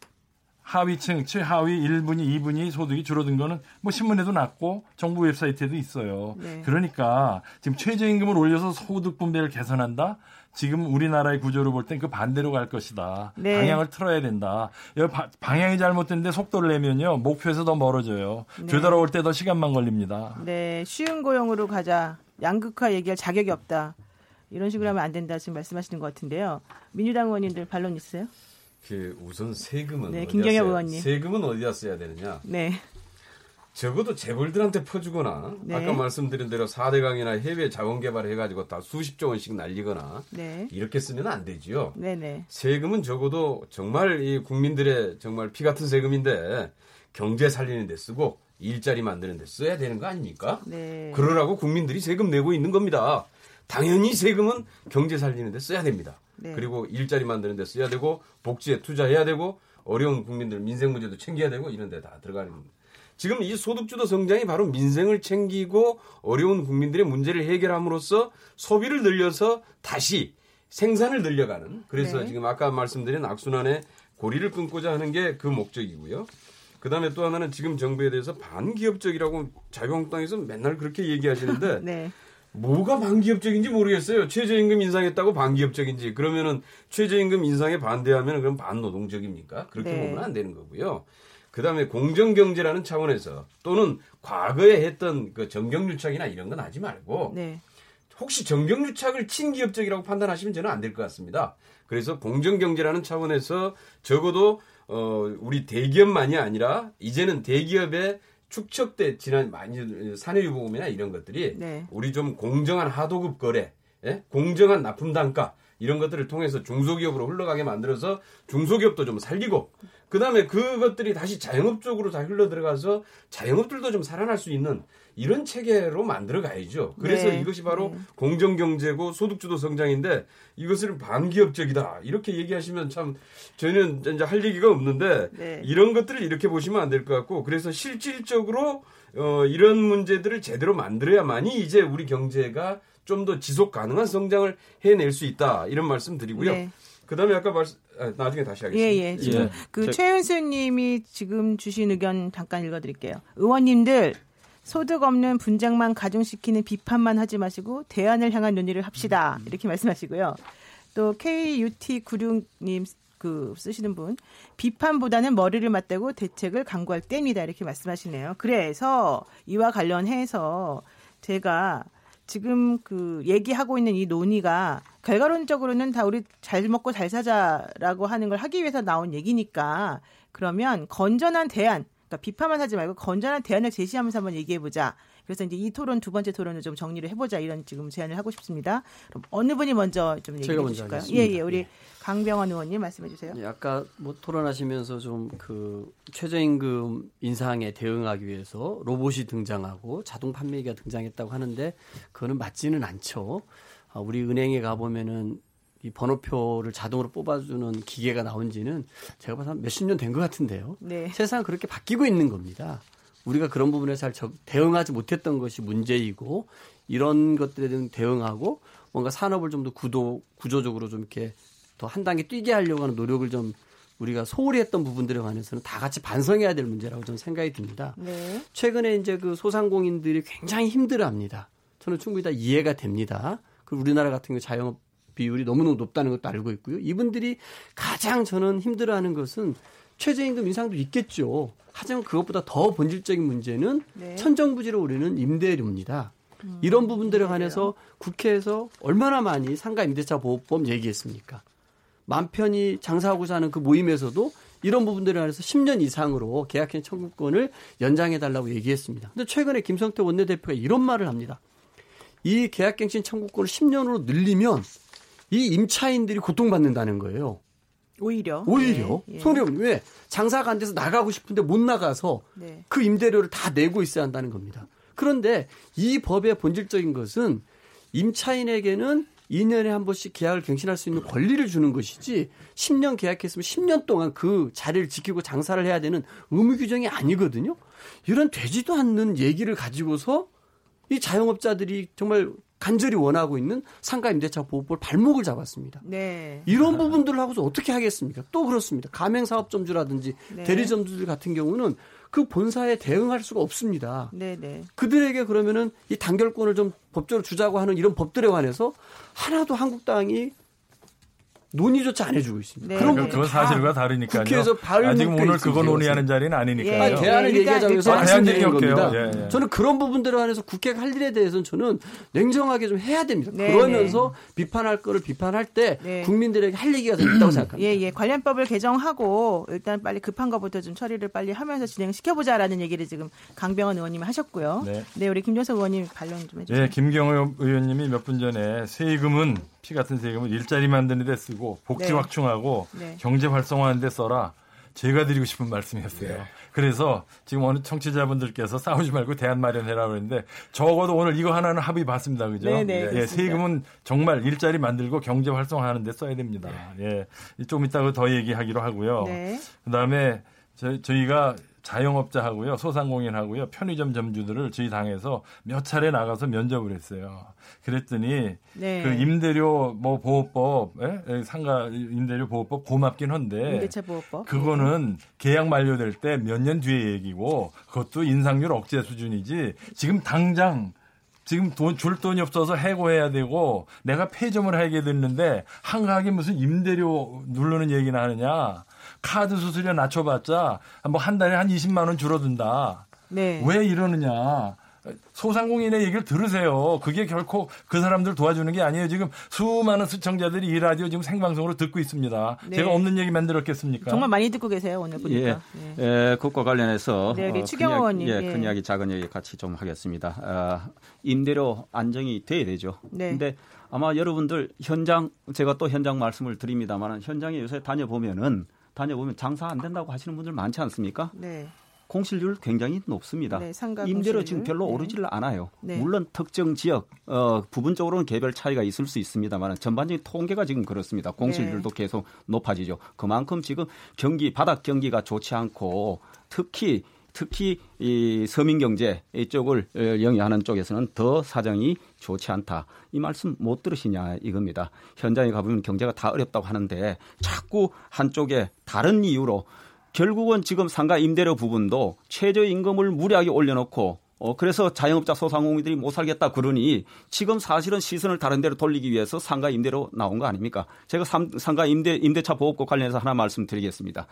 하위층, 최하위 1분위, 2분위 소득이 줄어든 거는 뭐 신문에도 났고 정부 웹사이트에도 있어요. 네. 그러니까 지금 최저임금을 올려서 소득 분배를 개선한다? 지금 우리나라의 구조를 볼 땐 그 반대로 갈 것이다. 네. 방향을 틀어야 된다. 방향이 잘못됐는데 속도를 내면요. 목표에서 더 멀어져요. 네. 되돌아올 때 더 시간만 걸립니다. 네. 쉬운 고용으로 가자. 양극화 얘기할 자격이 없다. 이런 식으로 하면 안 된다. 지금 말씀하시는 것 같은데요. 민주당 의원님들 반론 있어요? 그 우선 세금은 네, 김경엽 의원님. 세금은 어디다 써야 되느냐? 네. 적어도 재벌들한테 퍼주거나 네. 아까 말씀드린 대로 4대 강이나 해외 자원 개발을 해가지고 다 수십조 원씩 날리거나 네. 이렇게 쓰면 안 되지요. 네네. 네. 세금은 적어도 정말 이 국민들의 정말 피 같은 세금인데 경제 살리는 데 쓰고 일자리 만드는 데 써야 되는 거 아닙니까? 네. 그러라고 국민들이 세금 내고 있는 겁니다. 당연히 세금은 경제 살리는 데 써야 됩니다. 네. 그리고 일자리 만드는 데 써야 되고 복지에 투자해야 되고 어려운 국민들 민생 문제도 챙겨야 되고 이런 데 다 들어가는 겁니다. 지금 이 소득주도 성장이 바로 민생을 챙기고 어려운 국민들의 문제를 해결함으로써 소비를 늘려서 다시 생산을 늘려가는 그래서 네. 지금 아까 말씀드린 악순환의 고리를 끊고자 하는 게 그 목적이고요. 그 다음에 또 하나는 지금 정부에 대해서 반기업적이라고 자유한국당에서 맨날 그렇게 얘기하시는데 네. 뭐가 반기업적인지 모르겠어요. 최저임금 인상했다고 반기업적인지 그러면은 최저임금 인상에 반대하면 그럼 반노동적입니까? 그렇게 네. 보면 안 되는 거고요. 그다음에 공정경제라는 차원에서 또는 과거에 했던 그 정경유착이나 이런 건 하지 말고 네. 혹시 정경유착을 친기업적이라고 판단하시면 저는 안 될 것 같습니다. 그래서 공정경제라는 차원에서 적어도 어 우리 대기업만이 아니라 이제는 대기업의 축적돼 지난 많이 사내유보금이나 이런 것들이 네. 우리 좀 공정한 하도급 거래, 예? 공정한 납품 단가 이런 것들을 통해서 중소기업으로 흘러가게 만들어서 중소기업도 좀 살리고 그다음에 그것들이 다시 자영업 쪽으로 다 흘러 들어가서 자영업들도 좀 살아날 수 있는 이런 체계로 만들어 가야죠. 그래서 네. 이것이 바로 네. 공정 경제고 소득주도 성장인데 이것을 반기업적이다 이렇게 얘기하시면 참 저는 이제 할 얘기가 없는데 네. 이런 것들을 이렇게 보시면 안 될 것 같고 그래서 실질적으로 어, 이런 문제들을 제대로 만들어야만이 이제 우리 경제가 좀 더 지속 가능한 성장을 해낼 수 있다 이런 말씀 드리고요. 네. 그다음에 아까 말씀 아, 나중에 다시 하겠습니다. 예, 예. 지금 예. 그 최은수 님이 지금 주신 의견 잠깐 읽어 드릴게요. 의원님들 소득 없는 분쟁만 가중시키는 비판만 하지 마시고 대안을 향한 논의를 합시다. 음. 이렇게 말씀하시고요. 또 KUT96님 그 쓰시는 분 비판보다는 머리를 맞대고 대책을 강구할 때입니다. 이렇게 말씀하시네요. 그래서 이와 관련해서 제가 지금 그 얘기하고 있는 이 논의가 결과론적으로는 다 우리 잘 먹고 잘 사자라고 하는 걸 하기 위해서 나온 얘기니까 그러면 건전한 대안 그러니까 비판만 하지 말고 건전한 대안을 제시하면서 한번 얘기해 보자. 그래서 이제 이 토론 두 번째 토론을 좀 정리를 해보자 이런 지금 제안을 하고 싶습니다. 그럼 어느 분이 먼저 좀 얘기해 주실까요? 예, 예, 우리 예. 강병원 의원님 말씀해 주세요. 예, 아까 뭐 토론하시면서 좀 그 최저임금 인상에 대응하기 위해서 로봇이 등장하고 자동 판매기가 등장했다고 하는데 그거는 맞지는 않죠. 아, 우리 은행에 가 보면은 이 번호표를 자동으로 뽑아주는 기계가 나온 지는 제가 봐서 몇십 년 된 것 같은데요. 네. 세상 그렇게 바뀌고 있는 겁니다. 우리가 그런 부분에 잘 대응하지 못했던 것이 문제이고 이런 것들에 대한 대응하고 뭔가 산업을 좀 더 구도 구조적으로 좀 이렇게 더 한 단계 뛰게 하려고 하는 노력을 좀 우리가 소홀히 했던 부분들에 관해서는 다 같이 반성해야 될 문제라고 저는 생각이 듭니다. 네. 최근에 이제 그 소상공인들이 굉장히 힘들어 합니다. 저는 충분히 다 이해가 됩니다. 그 우리나라 같은 경우 자영업 비율이 너무너무 높다는 것도 알고 있고요. 이분들이 가장 저는 힘들어하는 것은 최저임금 인상도 있겠죠. 하지만 그것보다 더 본질적인 문제는 네. 천정부지로 오르는 임대료입니다. 음, 이런 부분들에 관해서 국회에서 얼마나 많이 상가 임대차 보호법 얘기했습니까? 맘 편히 장사하고자 하는 그 모임에서도 이런 부분들에 관해서 10년 이상으로 계약権청구권을 연장해 달라고 얘기했습니다. 근데 최근에 김성태 원내대표가 이런 말을 합니다. 이 계약갱신 청구권을 10년으로 늘리면 이 임차인들이 고통받는다는 거예요. 오히려. 오히려. 네, 예. 손해원 왜? 장사가 안 돼서 나가고 싶은데 못 나가서 네. 그 임대료를 다 내고 있어야 한다는 겁니다. 그런데 이 법의 본질적인 것은 임차인에게는 2년에 한 번씩 계약을 갱신할 수 있는 권리를 주는 것이지 10년 계약했으면 10년 동안 그 자리를 지키고 장사를 해야 되는 의무 규정이 아니거든요. 이런 되지도 않는 얘기를 가지고서 이 자영업자들이 정말 간절히 원하고 있는 상가 임대차 보호법을 발목을 잡았습니다. 네. 이런 부분들을 하고서 어떻게 하겠습니까? 또 그렇습니다. 가맹 사업점주라든지 네. 대리점주들 같은 경우는 그 본사에 대응할 수가 없습니다. 네, 네. 그들에게 그러면은 이 단결권을 좀 법적으로 주자고 하는 이런 법들에 관해서 하나도 한국당이 논의조차 안 해주고 있습니다. 네. 그럼 그건 사실과 다르니까요. 국회에서 아직 오늘 그거 논의하는 자리는 아니니까요. 예, 대안을 예, 얘기하자면서 아, 말씀드리는 겁니다. 예, 예. 저는 그런 부분들에 관해서 국회가 할 일에 대해서는 저는 냉정하게 좀 해야 됩니다. 네, 그러면서 네. 비판할 거를 비판할 때 네. 국민들에게 할 얘기가 있다고 생각합니다. 예, 예. 관련법을 개정하고 일단 빨리 급한 것부터 좀 처리를 빨리 하면서 진행 시켜보자라는 얘기를 지금 강병원 의원님이 하셨고요. 네, 네 우리 김종석 의원님 반론 좀 해주세요. 네, 김경호 의원님이 몇 분 전에 세금은 피 같은 세금을 일자리 만드는 데 쓰고 복지 네. 확충하고 네. 경제 활성화하는 데 써라. 제가 드리고 싶은 말씀이었어요. 네. 그래서 지금 어느 청취자분들께서 싸우지 말고 대안 마련해라 그랬는데 적어도 오늘 이거 하나는 합의 봤습니다. 그죠? 네, 네, 예, 세금은 정말 일자리 만들고 경제 활성화하는 데 써야 됩니다. 예. 좀 이따가 더 얘기하기로 하고요. 네. 그다음에 저, 저희가 자영업자하고요, 소상공인하고요, 편의점 점주들을 저희 당에서 몇 차례 나가서 면접을 했어요. 그랬더니 네. 그 임대료 뭐 보호법, 예? 예 상가 임대료 보호법 고맙긴 한데 임대차 보호법 그거는 계약 만료될 때 몇 년 뒤에 얘기고 그것도 인상률 억제 수준이지 지금 당장 지금 돈 줄 돈이 없어서 해고해야 되고 내가 폐점을 하게 됐는데 한가하게 무슨 임대료 누르는 얘기나 하느냐. 카드 수수료 낮춰봤자 뭐 한 달에 한 20만 원 줄어든다. 네. 왜 이러느냐. 소상공인의 얘기를 들으세요. 그게 결코 그 사람들 도와주는 게 아니에요. 지금 수많은 시청자들이 이 라디오 지금 생방송으로 듣고 있습니다. 네. 제가 없는 얘기 만들었겠습니까? 정말 많이 듣고 계세요 오늘 보니까. 예, 예. 예 그것과 관련해서 네, 어, 추경 의원님, 예, 예, 큰 이야기 작은 이야기 같이 좀 하겠습니다. 어, 임대료 안정이 돼야 되죠. 네. 근데 아마 여러분들 현장 제가 또 현장 말씀을 드립니다만 현장에 요새 다녀보면은 다녀보면 장사 안 된다고 하시는 분들 많지 않습니까? 네. 공실률 굉장히 높습니다. 네, 임대료 지금 별로 네. 오르질 않아요. 네. 물론 특정 지역 어, 부분적으로는 개별 차이가 있을 수 있습니다만 전반적인 통계가 지금 그렇습니다. 공실률도 네. 계속 높아지죠. 그만큼 지금 경기 바닥 경기가 좋지 않고 특히 특히 이 서민 경제 이쪽을 어, 영위하는 쪽에서는 더 사정이 좋지 않다. 이 말씀 못 들으시냐 이겁니다. 현장에 가보면 경제가 다 어렵다고 하는데 자꾸 한쪽에 다른 이유로 결국은 지금 상가 임대료 부분도 최저임금을 무리하게 올려놓고 어, 그래서 자영업자 소상공인들이 못 살겠다 그러니 지금 사실은 시선을 다른 데로 돌리기 위해서 상가 임대로 나온 거 아닙니까? 제가 삼, 상가 임대, 임대차 보호법 관련해서 하나 말씀드리겠습니다.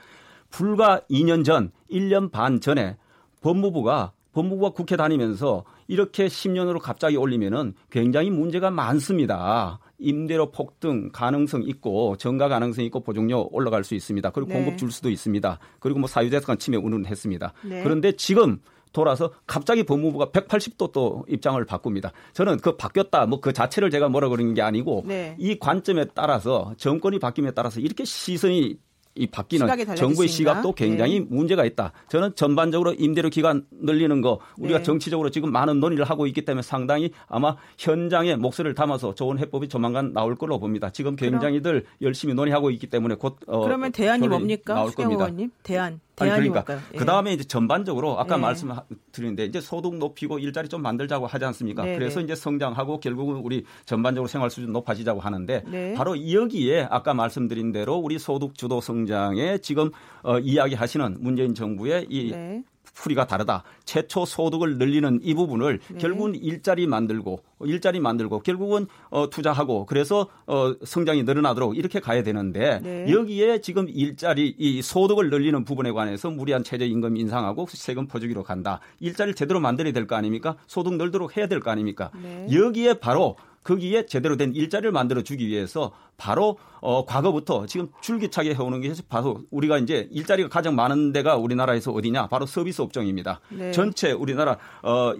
불과 2년 전, 1년 반 전에 법무부가 법무부가 국회 다니면서 이렇게 10년으로 갑자기 올리면은 굉장히 문제가 많습니다. 임대료 폭등 가능성 있고 증가 가능성 있고 보증료 올라갈 수 있습니다. 그리고 네. 공급 줄 수도 있습니다. 그리고 뭐 사유재산 침해 운운을 했습니다. 네. 그런데 지금 돌아서 갑자기 법무부가 180도 또 입장을 바꿉니다. 저는 그 바뀌었다 뭐 그 자체를 제가 뭐라 그러는 게 아니고 네. 이 관점에 따라서 정권이 바뀜에 따라서 이렇게 시선이 이 바뀌는 정부의 시각도 굉장히 네. 문제가 있다. 저는 전반적으로 임대료 기간 늘리는 거 우리가 네. 정치적으로 지금 많은 논의를 하고 있기 때문에 상당히 아마 현장에 목소리를 담아서 좋은 해법이 조만간 나올 걸로 봅니다. 지금 굉장히들 열심히 논의하고 있기 때문에 곧 어, 그러면 대안이 뭡니까? 나올 겁니다. 의원님? 대안. 아니 그러니까 예. 그 다음에 이제 전반적으로 아까 예. 말씀드렸는데 이제 소득 높이고 일자리 좀 만들자고 하지 않습니까? 네 그래서 네. 이제 성장하고 결국은 우리 전반적으로 생활 수준 높아지자고 하는데 네. 바로 여기에 아까 말씀드린 대로 우리 소득 주도 성장에 지금 어, 이야기하시는 문재인 정부의 이 네. 풀이가 다르다. 최초 소득을 늘리는 이 부분을 네. 결국은 일자리 만들고 일자리 만들고 결국은 어, 투자하고 그래서 어, 성장이 늘어나도록 이렇게 가야 되는데 네. 여기에 지금 일자리 이 소득을 늘리는 부분에 관해서 무리한 최저임금 인상하고 세금 퍼주기로 간다. 일자리를 제대로 만들어야 될 거 아닙니까? 소득 늘도록 해야 될 거 아닙니까? 네. 여기에 바로 거기에 제대로 된 일자리를 만들어 주기 위해서 바로 어 과거부터 지금 줄기차게 해오는 게 바로 우리가 이제 일자리가 가장 많은 데가 우리나라에서 어디냐 바로 서비스 업종입니다. 네. 전체 우리나라 어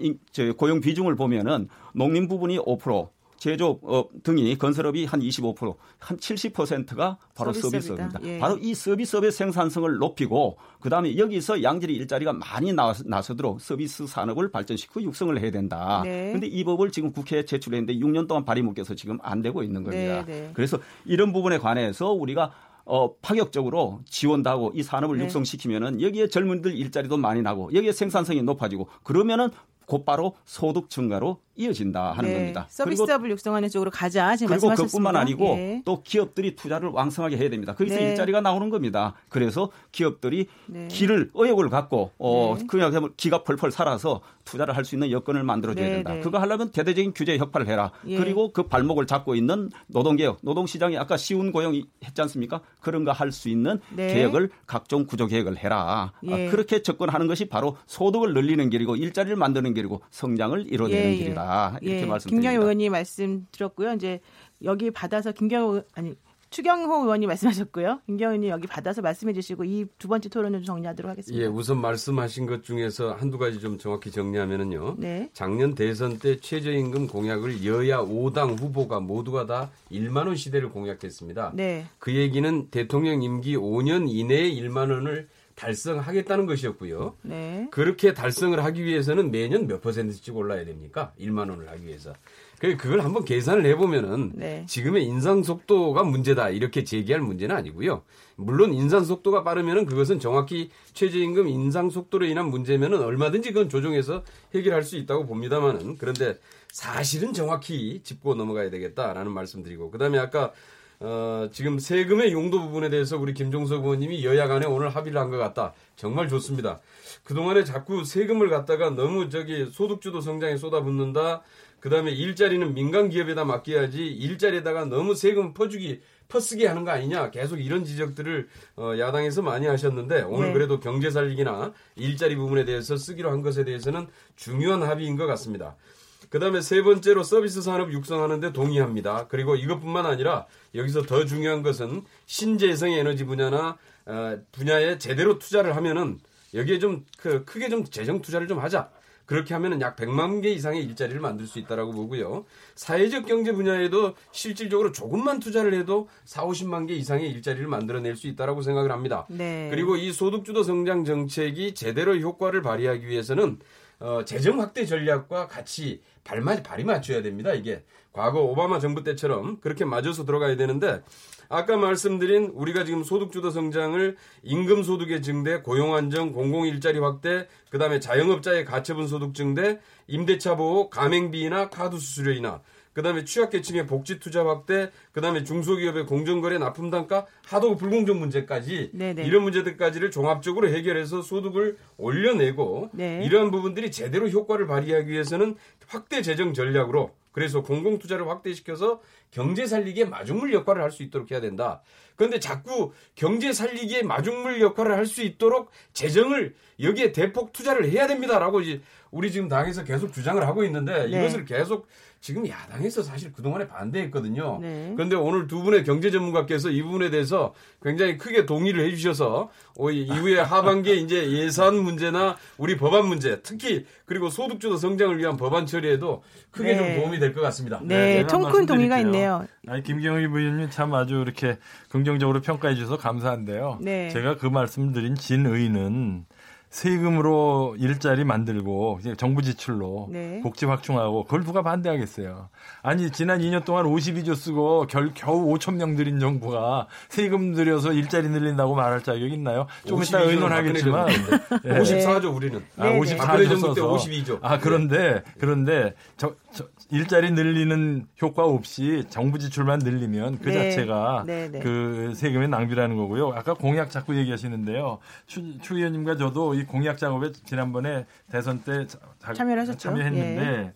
고용 비중을 보면은 농림 부분이 5% 제조업 어, 등이 건설업이 한 25%, 한 70%가 바로 서비스업입니다. 예. 바로 이 서비스업의 생산성을 높이고 그다음에 여기서 양질의 일자리가 많이 나서도록 서비스 산업을 발전시키고 육성을 해야 된다. 그런데 네. 이 법을 지금 국회에 제출했는데 6년 동안 발의 묶여서 지금 안 되고 있는 겁니다. 네, 네. 그래서 이런 부분에 관해서 우리가 어, 파격적으로 지원도 하고 이 산업을 네. 육성시키면은 여기에 젊은들 일자리도 많이 나고 여기에 생산성이 높아지고 그러면은 곧바로 소득 증가로 이어진다 하는 네. 겁니다. 서비스업을 육성하는 쪽으로 가자. 지금 그리고 그뿐만 아니고 네. 또 기업들이 투자를 왕성하게 해야 됩니다. 거기서 네. 일자리가 나오는 겁니다. 그래서 기업들이 네. 길을 의욕을 갖고 어 네. 그냥 기가 펄펄 살아서 투자를 할 수 있는 여건을 만들어줘야 네, 된다. 그거 하려면 대대적인 규제 혁파를 해라. 예. 그리고 그 발목을 잡고 있는 노동개혁, 노동시장이 아까 쉬운 고용이 했지 않습니까? 그런 거 할 수 있는 개혁을 각종 구조 개혁을 해라. 아, 예. 아, 그렇게 접근하는 것이 바로 소득을 늘리는 길이고 일자리를 만드는 길이고 성장을 이뤄내는 예, 예. 길이다. 이렇게 예. 말씀드립니다. 김경희 의원님 말씀 들었고요. 이제 여기 받아서 김경희 아니 추경호 의원이 말씀하셨고요. 김경희 의원이 여기 받아서 말씀해 주시고 이 두 번째 토론을 정리하도록 하겠습니다. 예, 우선 말씀하신 것 중에서 한두 가지 좀 정확히 정리하면은요. 네. 작년 대선 때 최저임금 공약을 여야 5당 후보가 모두가 다 1만 원 시대를 공약했습니다. 네. 그 얘기는 대통령 임기 5년 이내에 1만 원을 달성하겠다는 것이었고요. 네. 그렇게 달성을 하기 위해서는 매년 몇 퍼센트씩 올라야 됩니까? 1만 원을 하기 위해서. 그걸 한번 계산을 해보면은 네. 지금의 인상 속도가 문제다 이렇게 제기할 문제는 아니고요. 물론 인상 속도가 빠르면은 그것은 정확히 최저임금 인상 속도로 인한 문제면은 얼마든지 그건 조정해서 해결할 수 있다고 봅니다만은 그런데 사실은 정확히 짚고 넘어가야 되겠다라는 말씀드리고 그다음에 아까 어, 지금 세금의 용도 부분에 대해서 우리 김종석 의원님이 여야 간에 오늘 합의를 한 것 같다. 정말 좋습니다. 그동안에 자꾸 세금을 갖다가 너무 저기 소득주도 성장에 쏟아붓는다. 그 다음에 일자리는 민간 기업에다 맡겨야지 일자리에다가 너무 세금 퍼주기 퍼쓰게 하는 거 아니냐 계속 이런 지적들을 어, 야당에서 많이 하셨는데 오늘 네. 그래도 경제 살리기나 일자리 부분에 대해서 쓰기로 한 것에 대해서는 중요한 합의인 것 같습니다. 그 다음에 세 번째로 서비스 산업 육성하는데 동의합니다. 그리고 이것뿐만 아니라 여기서 더 중요한 것은 신재생 에너지 분야나 어, 분야에 제대로 투자를 하면은 여기에 좀 그 크게 좀 재정 투자를 좀 하자. 그렇게 하면은 약 100만 개 이상의 일자리를 만들 수 있다라고 보고요. 사회적 경제 분야에도 실질적으로 조금만 투자를 해도 4, 50만 개 이상의 일자리를 만들어낼 수 있다라고 생각을 합니다. 네. 그리고 이 소득주도 성장 정책이 제대로 효과를 발휘하기 위해서는 어, 재정 확대 전략과 같이 발맞 발이 맞춰야 됩니다. 이게 과거 오바마 정부 때처럼 그렇게 맞아서 들어가야 되는데 아까 말씀드린 우리가 지금 소득주도 성장을 임금 소득의 증대, 고용 안정, 공공 일자리 확대, 그다음에 자영업자의 가처분 소득 증대, 임대차 보호, 가맹비나 카드 수수료이나 그다음에 취약계층의 복지 투자 확대, 그다음에 중소기업의 공정거래 납품 단가, 하도 불공정 문제까지 네네. 이런 문제들까지를 종합적으로 해결해서 소득을 올려내고 네. 이러한 부분들이 제대로 효과를 발휘하기 위해서는 확대 재정 전략으로 그래서 공공 투자를 확대시켜서 경제 살리기에 마중물 역할을 할 수 있도록 해야 된다. 그런데 자꾸 경제 살리기에 마중물 역할을 할 수 있도록 재정을 여기에 대폭 투자를 해야 됩니다라고 이제 우리 지금 당에서 계속 주장을 하고 있는데 네. 이것을 계속 지금 야당에서 사실 그동안에 반대했거든요. 네. 그런데 오늘 두 분의 경제 전문가께서 이 부분에 대해서 굉장히 크게 동의를 해주셔서 이후에 하반기에 이제 예산 문제나 우리 법안 문제, 특히 그리고 소득주도 성장을 위한 법안 처리에도 크게 네. 좀 도움이 될 것 같습니다. 네, 네 통큰 동의가 있네요. 아니, 김경희 부위원님 참 아주 이렇게 긍정적으로 평가해 주셔서 감사한데요. 네. 제가 그 말씀드린 진의는 세금으로 일자리 만들고 정부 지출로 네. 복지 확충하고 그걸 누가 반대하겠어요. 아니 지난 2년 동안 52조 쓰고 결, 겨우 5천 명 들인 정부가 세금 들여서 일자리 늘린다고 말할 자격 있나요? 좀 이따 의논하겠지만 네. 54조 우리는. 아, 54조 써서. 52조. 아 그런데 그런데 저, 저 일자리 늘리는 효과 없이 정부 지출만 늘리면 그 네. 자체가 네, 네. 그 세금의 낭비라는 거고요. 아까 공약 자꾸 얘기하시는데요. 추, 추 의원님과 저도 이 공약 작업에 지난번에 대선 때 참여를 참여했는데 예.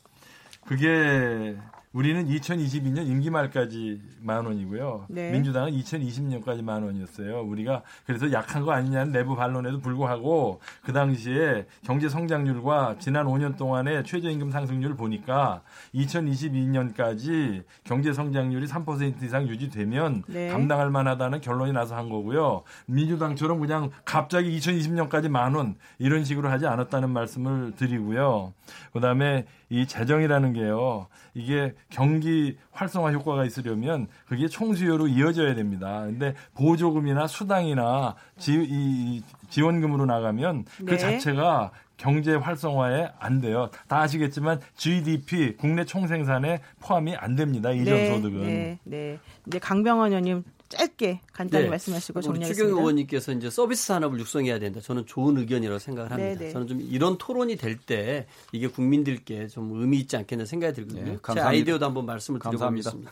그게 우리는 2022년 임기 말까지 만 원이고요. 네. 민주당은 2020년까지 만 원이었어요. 우리가 그래서 약한 거 아니냐는 내부 반론에도 불구하고 그 당시에 경제 성장률과 지난 5년 동안의 최저임금 상승률을 보니까 2022년까지 경제 성장률이 3% 이상 유지되면 네. 감당할 만하다는 결론이 나서 한 거고요. 민주당처럼 그냥 갑자기 2020년까지 만 원 이런 식으로 하지 않았다는 말씀을 드리고요. 그다음에 이 재정이라는 게요. 이게 경기 활성화 효과가 있으려면 그게 총수요로 이어져야 됩니다. 근데 보조금이나 수당이나 지, 이, 지원금으로 나가면 그 네. 그 자체가 경제 활성화에 안 돼요. 다 아시겠지만 GDP 국내 총생산에 포함이 안 됩니다. 이전 네, 소득은. 네, 네. 이제 강병원 의원님 짧게 간단히 네. 말씀하시고 정리하겠습니다. 추경 의원님께서 이제 서비스 산업을 육성해야 된다. 저는 좋은 의견이라고 생각을 합니다. 네네. 네. 저는 좀 이런 토론이 될 때 이게 국민들께 좀 의미 있지 않겠나 생각이 들거든요. 네, 제 아이디어도 한번 말씀을 드려보겠습니다.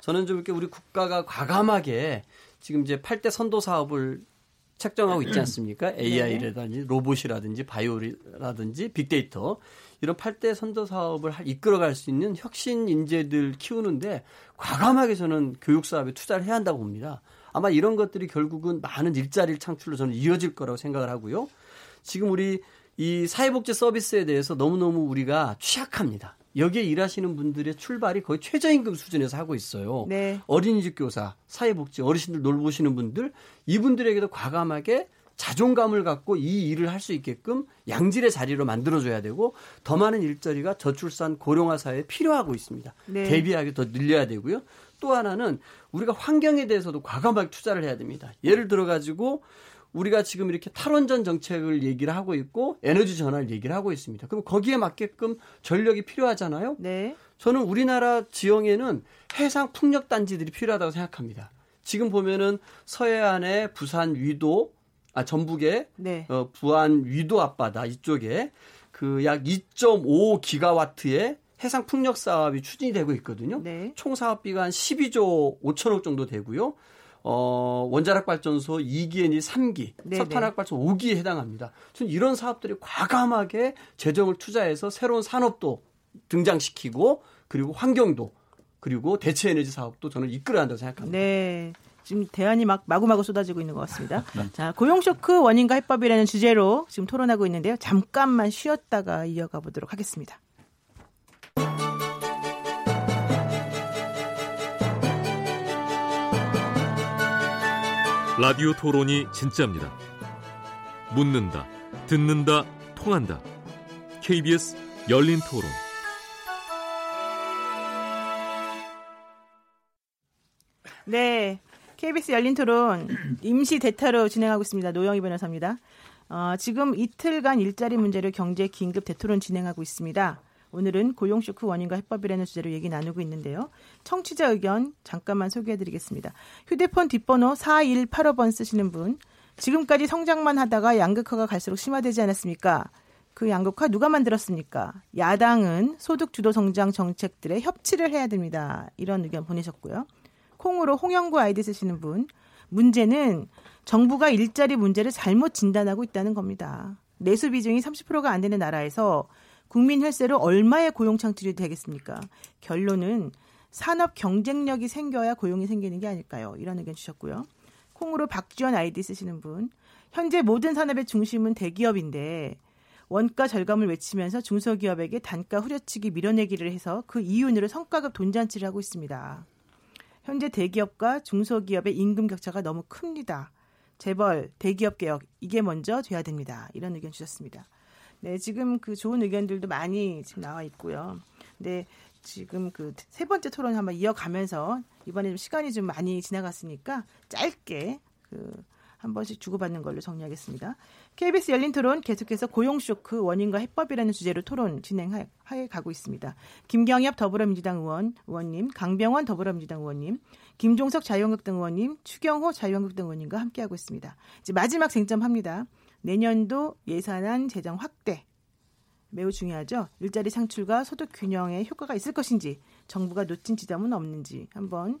저는 좀 이렇게 우리 국가가 과감하게 지금 이제 8대 선도 사업을 책정하고 있지 않습니까? AI라든지 로봇이라든지 바이오라든지 빅데이터 이런 8대 선도 사업을 이끌어갈 수 있는 혁신 인재들 키우는데 과감하게 저는 교육 사업에 투자를 해야 한다고 봅니다. 아마 이런 것들이 결국은 많은 일자리를 창출로 저는 이어질 거라고 생각을 하고요. 지금 우리 이 사회복지 서비스에 대해서 너무너무 우리가 취약합니다. 여기에 일하시는 분들의 출발이 거의 최저임금 수준에서 하고 있어요. 네. 어린이집 교사, 사회복지, 어르신들 놀보시는 분들 이분들에게도 과감하게 자존감을 갖고 이 일을 할 수 있게끔 양질의 자리로 만들어줘야 되고 더 많은 일자리가 저출산 고령화 사회에 필요하고 있습니다. 네. 대비하게 더 늘려야 되고요. 또 하나는 우리가 환경에 대해서도 과감하게 투자를 해야 됩니다. 예를 들어 가지고 우리가 지금 이렇게 탈원전 정책을 얘기를 하고 있고 에너지 전환을 얘기를 하고 있습니다. 그럼 거기에 맞게끔 전력이 필요하잖아요. 네. 저는 우리나라 지형에는 해상 풍력 단지들이 필요하다고 생각합니다. 지금 보면은 서해안에 부산 위도 아 전북의 네. 어, 부안 위도 앞바다 이쪽에 그 약 2.5 기가와트의 해상 풍력 사업이 추진이 되고 있거든요. 네. 총 사업비가 한 12조 5천억 정도 되고요. 어, 원자력 발전소 2기 에 3기, 네네. 석탄화력 발전소 5기에 해당합니다. 저는 이런 사업들이 과감하게 재정을 투자해서 새로운 산업도 등장시키고 그리고 환경도 그리고 대체 에너지 사업도 저는 이끌어야 한다고 생각합니다. 네. 지금 대안이 막 마구마구 쏟아지고 있는 것 같습니다. 네. 자, 고용 쇼크 원인과 해법이라는 주제로 지금 토론하고 있는데요. 잠깐만 쉬었다가 이어가 보도록 하겠습니다. 라디오 토론이 진짜입니다. 묻는다, 듣는다, 통한다. KBS 열린 토론. 네. KBS 열린 토론 임시 대타로 진행하고 있습니다. 노영희 변호사입니다. 어, 지금 이틀간 일자리 문제를 경제 긴급 대토론 진행하고 있습니다. 오늘은 고용 쇼크 원인과 해법이라는 주제로 얘기 나누고 있는데요. 청취자 의견 잠깐만 소개해 드리겠습니다. 휴대폰 뒷번호 4185번 쓰시는 분. 지금까지 성장만 하다가 양극화가 갈수록 심화되지 않았습니까? 그 양극화 누가 만들었습니까? 야당은 소득 주도 성장 정책들에 협치를 해야 됩니다. 이런 의견 보내셨고요. 콩으로 홍영구 아이디 쓰시는 분. 문제는 정부가 일자리 문제를 잘못 진단하고 있다는 겁니다. 내수 비중이 30%가 안 되는 나라에서 국민 혈세로 얼마의 고용 창출이 되겠습니까? 결론은 산업 경쟁력이 생겨야 고용이 생기는 게 아닐까요? 이런 의견 주셨고요. 콩으로 박지원 아이디 쓰시는 분. 현재 모든 산업의 중심은 대기업인데 원가 절감을 외치면서 중소기업에게 단가 후려치기 밀어내기를 해서 그 이윤으로 성과급 돈잔치를 하고 있습니다. 현재 대기업과 중소기업의 임금 격차가 너무 큽니다. 재벌, 대기업 개혁 이게 먼저 돼야 됩니다. 이런 의견 주셨습니다. 네, 지금 그 좋은 의견들도 많이 지금 나와 있고요. 네, 지금 그 세 번째 토론 한번 이어가면서 이번에 좀 시간이 좀 많이 지나갔으니까 짧게 그 한 번씩 주고받는 걸로 정리하겠습니다. KBS 열린 토론 계속해서 고용 쇼크 원인과 해법이라는 주제로 토론 진행해 가고 있습니다. 김경엽 더불어민주당 의원 의원님, 강병원 더불어민주당 의원님, 김종석 자유한국당 의원님, 추경호 자유한국당 의원님과 함께하고 있습니다. 이제 마지막 쟁점합니다. 내년도 예산안 재정 확대 매우 중요하죠. 일자리 창출과 소득 균형에 효과가 있을 것인지 정부가 놓친 지점은 없는지 한번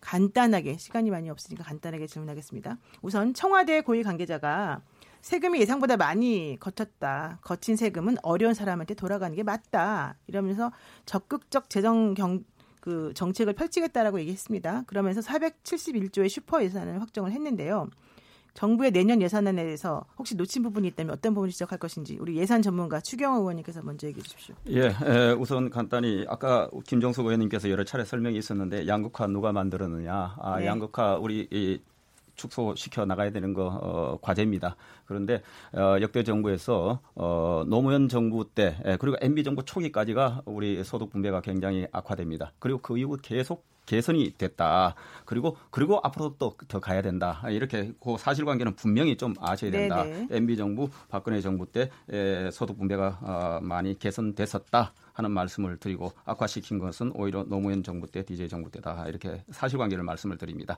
간단하게 시간이 많이 없으니까 간단하게 질문하겠습니다. 우선 청와대 고위 관계자가 세금이 예상보다 많이 거쳤다. 거친 세금은 어려운 사람한테 돌아가는 게 맞다. 이러면서 적극적 재정 경, 그 정책을 펼치겠다라고 얘기했습니다. 그러면서 471조의 슈퍼 예산을 확정을 했는데요. 정부의 내년 예산안에 대해서 혹시 놓친 부분이 있다면 어떤 부분을 지적할 것인지 우리 예산 전문가 추경호 의원님께서 먼저 얘기해 주십시오. 예, 에, 우선 간단히 아까 김정숙 의원님께서 여러 차례 설명이 있었는데 양극화 누가 만들었느냐? 아, 네. 양극화 우리 이 축소시켜 나가야 되는 거 어, 과제입니다. 그런데 어, 역대 정부에서 어, 노무현 정부 때 예, 그리고 MB 정부 초기까지가 우리 소득 분배가 굉장히 악화됩니다. 그리고 그 이후 계속 개선이 됐다. 그리고 그리고 앞으로 또 더 가야 된다. 이렇게 그 사실관계는 분명히 좀 아셔야 된다. 네네. MB 정부, 박근혜 정부 때 에, 소득 분배가 어, 많이 개선됐었다. 하는 말씀을 드리고 악화시킨 것은 오히려 노무현 정부 때, DJ 정부 때다 이렇게 사실관계를 말씀을 드립니다.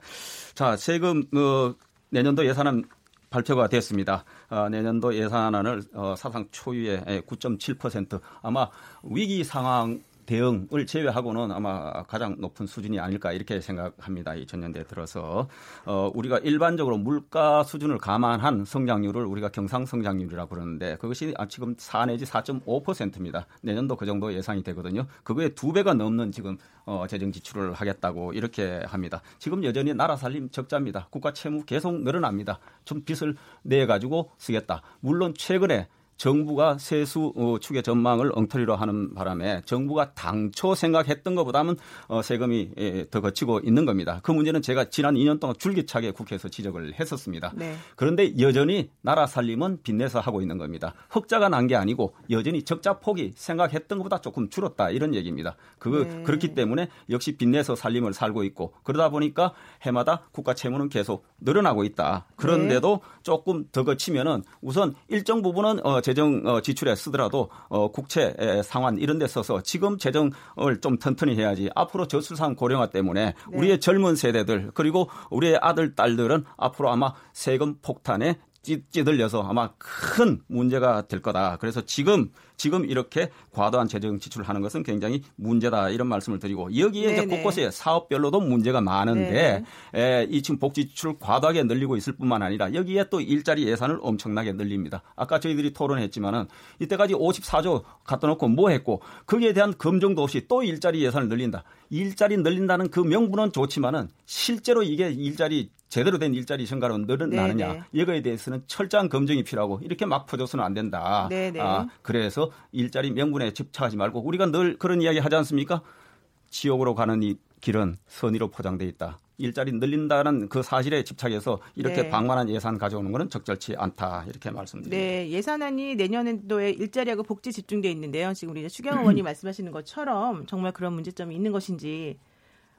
자 세금 어, 내년도 예산안 발표가 됐습니다. 어, 내년도 예산안을 어, 사상 초유의 9.7% 아마 위기 상황 대응을 제외하고는 아마 가장 높은 수준이 아닐까 이렇게 생각합니다. 이 전년대 들어서 어, 우리가 일반적으로 물가 수준을 감안한 성장률을 우리가 경상 성장률이라고 그러는데 그것이 지금 4 내지 4.5%입니다. 내년도 그 정도 예상이 되거든요. 그거에 두 배가 넘는 지금 어, 재정 지출을 하겠다고 이렇게 합니다. 지금 여전히 나라 살림 적자입니다. 국가 채무 계속 늘어납니다. 좀 빚을 내 가지고 쓰겠다. 물론 최근에 정부가 세수 어, 축의 전망을 엉터리로 하는 바람에 정부가 당초 생각했던 것보다는 어, 세금이 예, 더 거치고 있는 겁니다. 그 문제는 제가 지난 2년 동안 줄기차게 국회에서 지적을 했었습니다. 네. 그런데 여전히 나라 살림은 빚내서 하고 있는 겁니다. 흑자가 난 게 아니고 여전히 적자 폭이 생각했던 것보다 조금 줄었다 이런 얘기입니다. 그 네. 그렇기 때문에 역시 빚내서 살림을 살고 있고 그러다 보니까 해마다 국가 채무는 계속 늘어나고 있다. 그런데도 네. 조금 더 거치면은 우선 일정 부분은 어, 재정 어, 지출에 쓰더라도 어, 국채 상환 이런 데 써서 지금 재정을 좀 튼튼히 해야지 앞으로 저출산 고령화 때문에 네. 우리의 젊은 세대들 그리고 우리의 아들 딸들은 앞으로 아마 세금 폭탄에 찌들려서 아마 큰 문제가 될 거다. 그래서 지금 지금 이렇게 과도한 재정 지출을 하는 것은 굉장히 문제다 이런 말씀을 드리고 여기에 이제 곳곳에 사업별로도 문제가 많은데 에, 이 지금 복지 지출 과도하게 늘리고 있을 뿐만 아니라 여기에 또 일자리 예산을 엄청나게 늘립니다. 아까 저희들이 토론했지만은 이때까지 54조 갖다 놓고 뭐 했고 거기에 대한 검증도 없이 또 일자리 예산을 늘린다. 일자리 늘린다는 그 명분은 좋지만은 실제로 이게 일자리 제대로 된 일자리 증가로 늘어나느냐. 이거에 대해서는 철저한 검증이 필요하고 이렇게 막 퍼져서는 안 된다. 아, 그래서 일자리 명분에 집착하지 말고 우리가 늘 그런 이야기 하지 않습니까? 지옥으로 가는 이 길은 선의로 포장돼 있다. 일자리 늘린다는 그 사실에 집착해서 이렇게 네. 방만한 예산 가져오는 것은 적절치 않다 이렇게 말씀드립니다. 네, 예산안이 내년도에 일자리하고 복지 집중돼 있는데요. 지금 우리 추경 의원이 말씀하시는 것처럼 정말 그런 문제점이 있는 것인지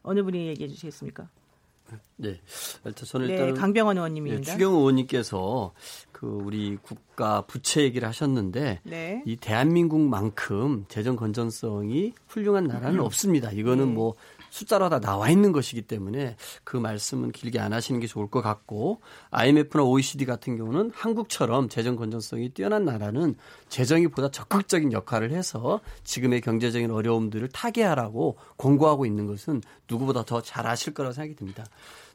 어느 분이 얘기해 주시겠습니까? 네. 저는 네, 일단 네, 강병원 의원님입니다. 네, 추경 의원님께서 그 우리 국가 부채 얘기를 하셨는데 네. 이 대한민국만큼 재정 건전성이 훌륭한 나라는 음. 없습니다. 이거는 네. 뭐 숫자로 다 나와 있는 것이기 때문에 그 말씀은 길게 안 하시는 게 좋을 것 같고 IMF나 OECD 같은 경우는 한국처럼 재정 건전성이 뛰어난 나라는 재정이 보다 적극적인 역할을 해서 지금의 경제적인 어려움들을 타개하라고 권고하고 있는 것은 누구보다 더 잘 아실 거라고 생각이 듭니다.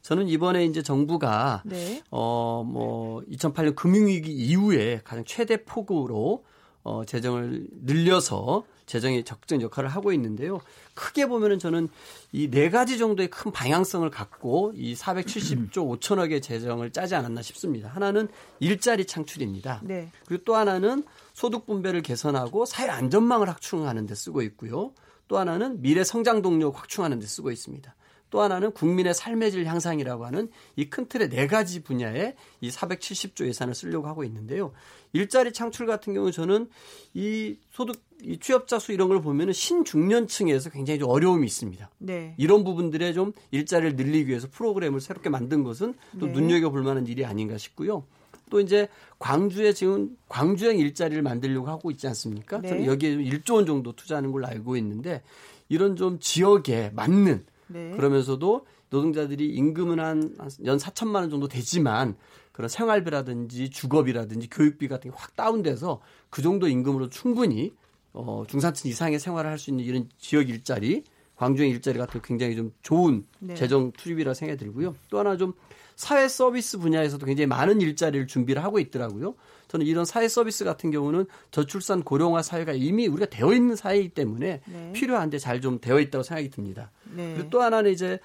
저는 이번에 이제 정부가 네. 어뭐 2008년 금융위기 이후에 가장 최대 폭으로 어 재정을 늘려서 재정의 적정 역할을 하고 있는데요. 크게 보면은 저는 이 네 가지 정도의 큰 방향성을 갖고 이 470조 5천억의 재정을 짜지 않았나 싶습니다. 하나는 일자리 창출입니다. 네. 그리고 또 하나는 소득 분배를 개선하고 사회 안전망을 확충하는 데 쓰고 있고요. 또 하나는 미래 성장 동력 확충하는 데 쓰고 있습니다. 또 하나는 국민의 삶의 질 향상이라고 하는 이 큰 틀의 네 가지 분야에 이 470조 예산을 쓰려고 하고 있는데요. 일자리 창출 같은 경우 저는 이 소득 이 취업자 수 이런 걸 보면은 신중년층에서 굉장히 좀 어려움이 있습니다. 네. 이런 부분들에 좀 일자리를 늘리기 위해서 프로그램을 새롭게 만든 것은 또 네. 눈여겨 볼 만한 일이 아닌가 싶고요. 또 이제 광주에 지금 광주형 일자리를 만들려고 하고 있지 않습니까? 네. 저는 여기에 1조 원 정도 투자하는 걸로 알고 있는데 이런 좀 지역에 맞는 네. 그러면서도 노동자들이 임금은 한 연 4천만 원 정도 되지만 그런 생활비라든지 주거비라든지 교육비 같은 게 확 다운돼서 그 정도 임금으로 충분히 어, 중산층 이상의 생활을 할 수 있는 이런 지역 일자리, 광주의 일자리 같은 굉장히 좀 좋은 네. 재정 투입이라 생각이 들고요. 또 하나 좀 사회 서비스 분야에서도 굉장히 많은 일자리를 준비를 하고 있더라고요. 저는 이런 사회 서비스 같은 경우는 저출산 고령화 사회가 이미 우리가 되어 있는 사회이기 때문에 네. 필요한데 잘 좀 되어 있다고 생각이 듭니다. 네. 그리고 또 하나는 이제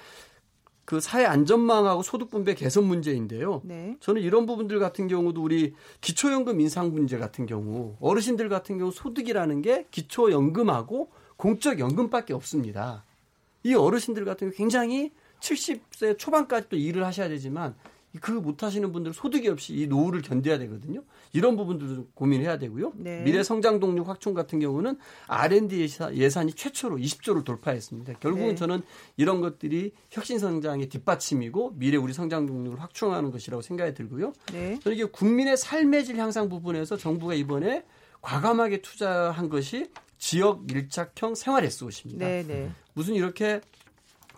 그 사회 안전망하고 소득 분배 개선 문제인데요. 네. 저는 이런 부분들 같은 경우도 우리 기초연금 인상 문제 같은 경우 어르신들 같은 경우 소득이라는 게 기초연금하고 공적연금밖에 없습니다. 이 어르신들 같은 경우 굉장히 70세 초반까지 또 일을 하셔야 되지만 그 못하시는 분들 소득이 없이 이 노후를 견뎌야 되거든요. 이런 부분들도 고민해야 되고요. 네. 미래 성장 동력 확충 같은 경우는 R&D 예산이 최초로 20조를 돌파했습니다. 결국은 네. 저는 이런 것들이 혁신 성장의 뒷받침이고 미래 우리 성장 동력을 확충하는 것이라고 생각이 들고요. 네. 저는 이게 국민의 삶의 질 향상 부분에서 정부가 이번에 과감하게 투자한 것이 지역 밀착형 생활 SOC입니다. 네, 네. 무슨 이렇게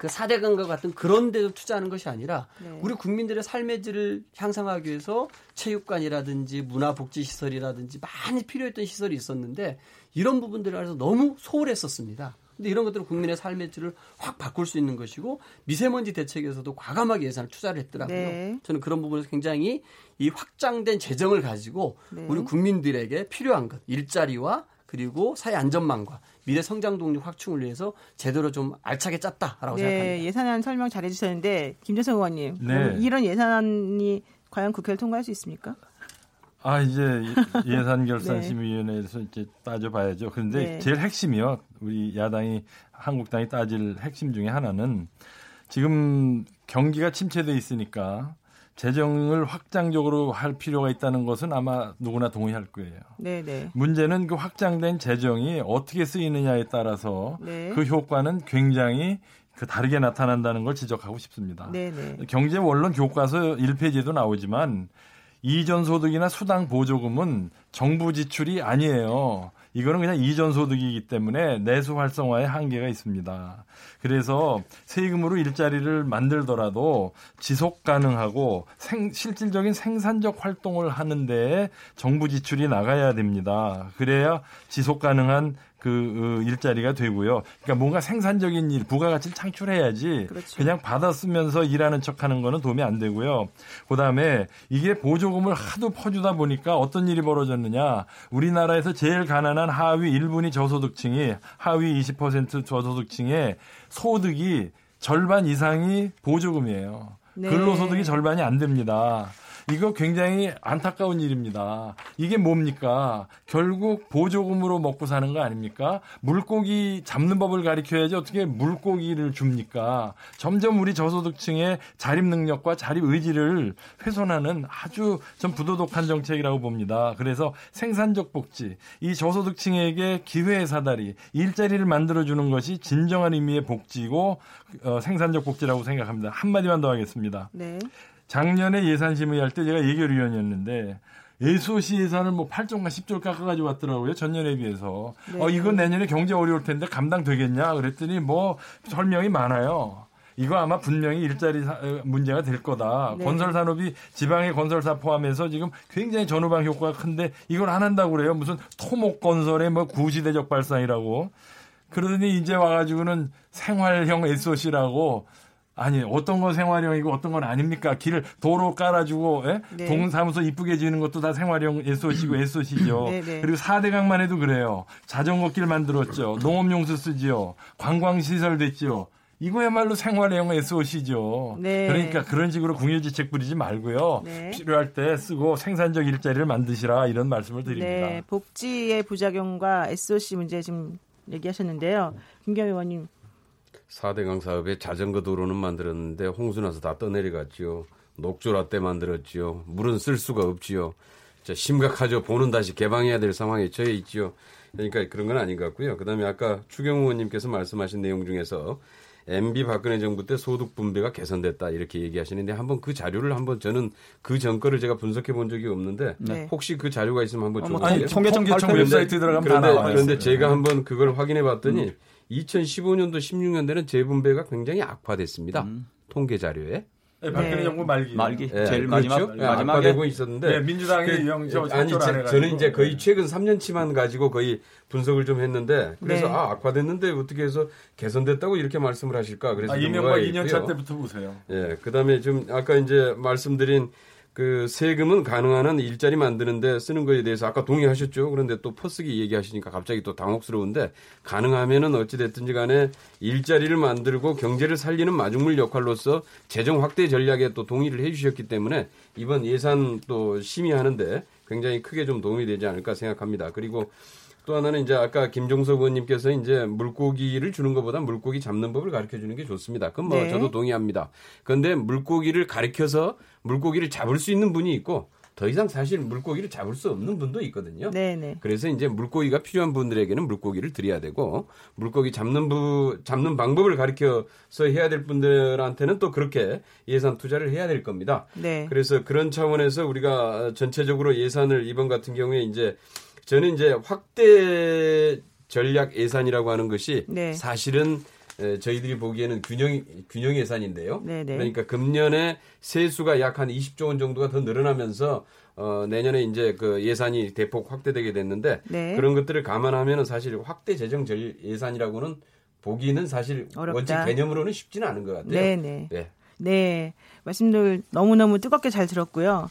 그 4대 강과 같은 그런 데도 투자하는 것이 아니라 네. 우리 국민들의 삶의 질을 향상하기 위해서 체육관이라든지 문화복지시설이라든지 많이 필요했던 시설이 있었는데 이런 부분들을 알아서 너무 소홀했었습니다. 근데 이런 것들은 국민의 삶의 질을 확 바꿀 수 있는 것이고 미세먼지 대책에서도 과감하게 예산을 투자를 했더라고요. 네. 저는 그런 부분에서 굉장히 이 확장된 재정을 가지고 네. 우리 국민들에게 필요한 것 일자리와 그리고 사회 안전망과 미래 성장 동력 확충을 위해서 제대로 좀 알차게 짰다라고 네, 생각합니다. 예산안 설명 잘 해 주셨는데 김재성 의원님 네. 이런 예산안이 과연 국회를 통과할 수 있습니까? 아 이제 예산 결산 심의위원회에서 네. 이제 따져봐야죠. 그런데 네. 제일 핵심이요. 우리 야당이 한국당이 따질 핵심 중에 하나는 지금 경기가 침체돼 있으니까 재정을 확장적으로 할 필요가 있다는 것은 아마 누구나 동의할 거예요. 네네. 네. 문제는 그 확장된 재정이 어떻게 쓰이느냐에 따라서 네. 그 효과는 굉장히 그 다르게 나타난다는 걸 지적하고 싶습니다. 네네. 네. 경제 원론 교과서 1페이지에도 나오지만 이전 소득이나 수당 보조금은 정부 지출이 아니에요. 이거는 그냥 이전 소득이기 때문에 내수 활성화에 한계가 있습니다. 그래서 세금으로 일자리를 만들더라도 지속 가능하고 생, 실질적인 생산적 활동을 하는데 정부 지출이 나가야 됩니다. 그래야 지속 가능한 그 어, 일자리가 되고요. 그러니까 뭔가 생산적인 일, 부가가치를 창출해야지 그렇죠. 그냥 받아 쓰면서 일하는 척하는 거는 도움이 안 되고요. 그다음에 이게 보조금을 하도 퍼주다 보니까 어떤 일이 벌어졌느냐? 우리나라에서 제일 가난한 하위 1분위 저소득층이 하위 20% 저소득층의 소득이 절반 이상이 보조금이에요. 네. 근로소득이 절반이 안 됩니다. 이거 굉장히 안타까운 일입니다. 이게 뭡니까? 결국 보조금으로 먹고 사는 거 아닙니까? 물고기 잡는 법을 가르쳐야지 어떻게 물고기를 줍니까? 점점 우리 저소득층의 자립 능력과 자립 의지를 훼손하는 아주 좀 부도덕한 정책이라고 봅니다. 그래서 생산적 복지, 이 저소득층에게 기회의 사다리, 일자리를 만들어주는 것이 진정한 의미의 복지고 어, 생산적 복지라고 생각합니다. 한마디만 더 하겠습니다. 네. 작년에 예산 심의할 때 제가 예결위원이었는데 SOC 예산을 뭐 8조인가 10조를 깎아가지고 왔더라고요. 전년에 비해서. 네. 어, 이건 내년에 경제 어려울 텐데 감당되겠냐? 그랬더니 뭐 설명이 많아요. 이거 아마 분명히 일자리 어, 문제가 될 거다. 네. 건설 산업이 지방의 건설사 포함해서 지금 굉장히 전후방 효과가 큰데 이걸 안 한다고 그래요. 무슨 토목 건설의 뭐 구시대적 발상이라고. 그러더니 이제 와가지고는 생활형 SOC라고 아니 어떤 건 생활형이고 어떤 건 아닙니까? 길 도로 깔아주고 예? 네. 동사무소 이쁘게 지는 것도 다 생활형 SOC고 SOC죠. 네, 네. 그리고 4대강만 해도 그래요. 자전거길 만들었죠. 농업용수 쓰지요. 관광시설 됐죠. 이거야말로 생활형 SOC죠. 네. 그러니까 그런 식으로 궁여지책 부리지 말고요. 네. 필요할 때 쓰고 생산적 일자리를 만드시라 이런 말씀을 드립니다. 네. 복지의 부작용과 SOC 문제 지금 얘기하셨는데요. 김경 의원님 4대강 사업에 자전거 도로는 만들었는데 홍수 나서 다 떠내려갔지요. 녹조라떼 만들었지요. 물은 쓸 수가 없지요. 자, 심각하죠. 보는 다시 개방해야 될 상황에 처해 있지요. 그러니까 그런 건 아닌 것 같고요. 그다음에 아까 추경 의원님께서 말씀하신 내용 중에서 MB 박근혜 정부 때 소득 분배가 개선됐다 이렇게 얘기하시는데 한번 그 자료를 한번 저는 그 전거를 제가 분석해 본 적이 없는데 네. 혹시 그 자료가 있으면 한번 좀 아니 통계청계청 웹사이트 들어가면 그런데, 다 나와요. 그런데 제가 한번 그걸 확인해 봤더니 음. 2015년도 16년도에는 재분배가 굉장히 악화됐습니다. 음. 통계 자료에. 네, 박근혜 네. 정부 말기. 말기. 네, 제일 그렇죠? 마지막 네, 마지막에 되고 있었는데 네, 민주당이 그, 영, 아니 제, 저는 이제 거의 최근 3년치만 가지고 거의 분석을 좀 했는데 그래서 네. 아 악화됐는데 어떻게 해서 개선됐다고 이렇게 말씀을 하실까? 그래서 아, 이명박 2년 차 때부터 보세요. 예, 그다음에 좀 아까 이제 말씀드린 그 세금은 가능한 한 일자리 만드는데 쓰는 거에 대해서 아까 동의하셨죠. 그런데 또 퍼쓰기 얘기하시니까 갑자기 또 당혹스러운데 가능하면은 어찌됐든지 간에 일자리를 만들고 경제를 살리는 마중물 역할로서 재정 확대 전략에 또 동의를 해 주셨기 때문에 이번 예산 또 심의하는데 굉장히 크게 좀 도움이 되지 않을까 생각합니다. 그리고 또 하나는 이제 아까 김종석 의원님께서 이제 물고기를 주는 것보다 물고기 잡는 법을 가르쳐 주는 게 좋습니다. 그건 뭐 네. 저도 동의합니다. 그런데 물고기를 가르쳐서 물고기를 잡을 수 있는 분이 있고 더 이상 사실 물고기를 잡을 수 없는 분도 있거든요. 네네. 네. 그래서 이제 물고기가 필요한 분들에게는 물고기를 드려야 되고 물고기 잡는 부 잡는 방법을 가르쳐서 해야 될 분들한테는 또 그렇게 예산 투자를 해야 될 겁니다. 네. 그래서 그런 차원에서 우리가 전체적으로 예산을 이번 같은 경우에 이제 저는 이제 확대 전략 예산이라고 하는 것이 네. 사실은 저희들이 보기에는 균형 균형 예산인데요. 네네. 네. 그러니까 금년에 세수가 약 한 20조 원 정도가 더 늘어나면서 어, 내년에 이제 그 예산이 대폭 확대되게 됐는데 네. 그런 것들을 감안하면은 사실 확대 재정 예산이라고는 보기는 사실 어렵다. 원칙 개념으로는 쉽지는 않은 것 같아요. 네네. 네. 네. 네. 말씀들 너무너무 뜨겁게 잘 들었고요.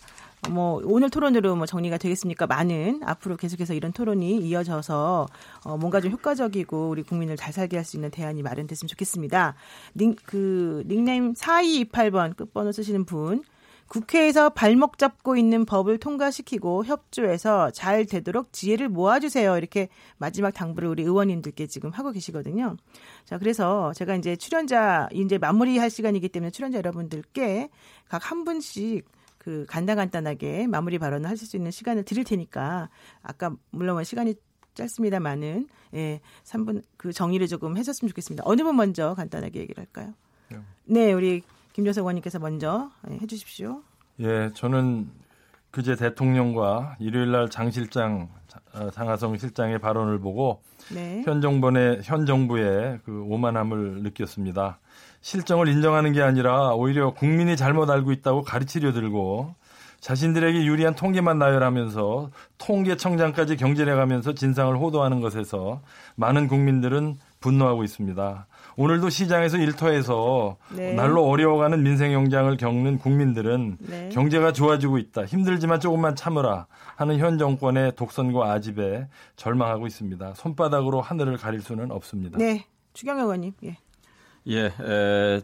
뭐 오늘 토론으로 뭐 정리가 되겠습니까? 많은 앞으로 계속해서 이런 토론이 이어져서 어 뭔가 좀 효과적이고 우리 국민을 잘 살게 할 수 있는 대안이 마련됐으면 좋겠습니다. 닉, 그 닉네임 4228번 끝번호 쓰시는 분 국회에서 발목 잡고 있는 법을 통과시키고 협조해서 잘 되도록 지혜를 모아주세요. 이렇게 마지막 당부를 우리 의원님들께 지금 하고 계시거든요. 자, 그래서 제가 이제 출연자, 이제 마무리할 시간이기 때문에 출연자 여러분들께 각 한 분씩 그 간단간단하게 마무리 발언을 하실 수 있는 시간을 드릴 테니까 아까 물론 뭐 시간이 짧습니다만은 예, 3분 그 정리를 조금 해줬으면 좋겠습니다. 어느 분 먼저 간단하게 얘기를 할까요? 네, 네 우리 김조석 의원님께서 먼저 예, 해주십시오. 예, 저는 그제 대통령과 일요일 날 장 실장 어, 장하성 실장의 발언을 보고 네. 현 정부의 현 정부의 그 오만함을 느꼈습니다. 실정을 인정하는 게 아니라 오히려 국민이 잘못 알고 있다고 가르치려 들고 자신들에게 유리한 통계만 나열하면서 통계청장까지 경질해가면서 진상을 호도하는 것에서 많은 국민들은 분노하고 있습니다. 오늘도 시장에서 일터에서 네. 날로 어려워가는 민생 영장을 겪는 국민들은 네. 경제가 좋아지고 있다. 힘들지만 조금만 참으라 하는 현 정권의 독선과 아집에 절망하고 있습니다. 손바닥으로 하늘을 가릴 수는 없습니다. 네. 추경호 의원님. 예. 예, 에,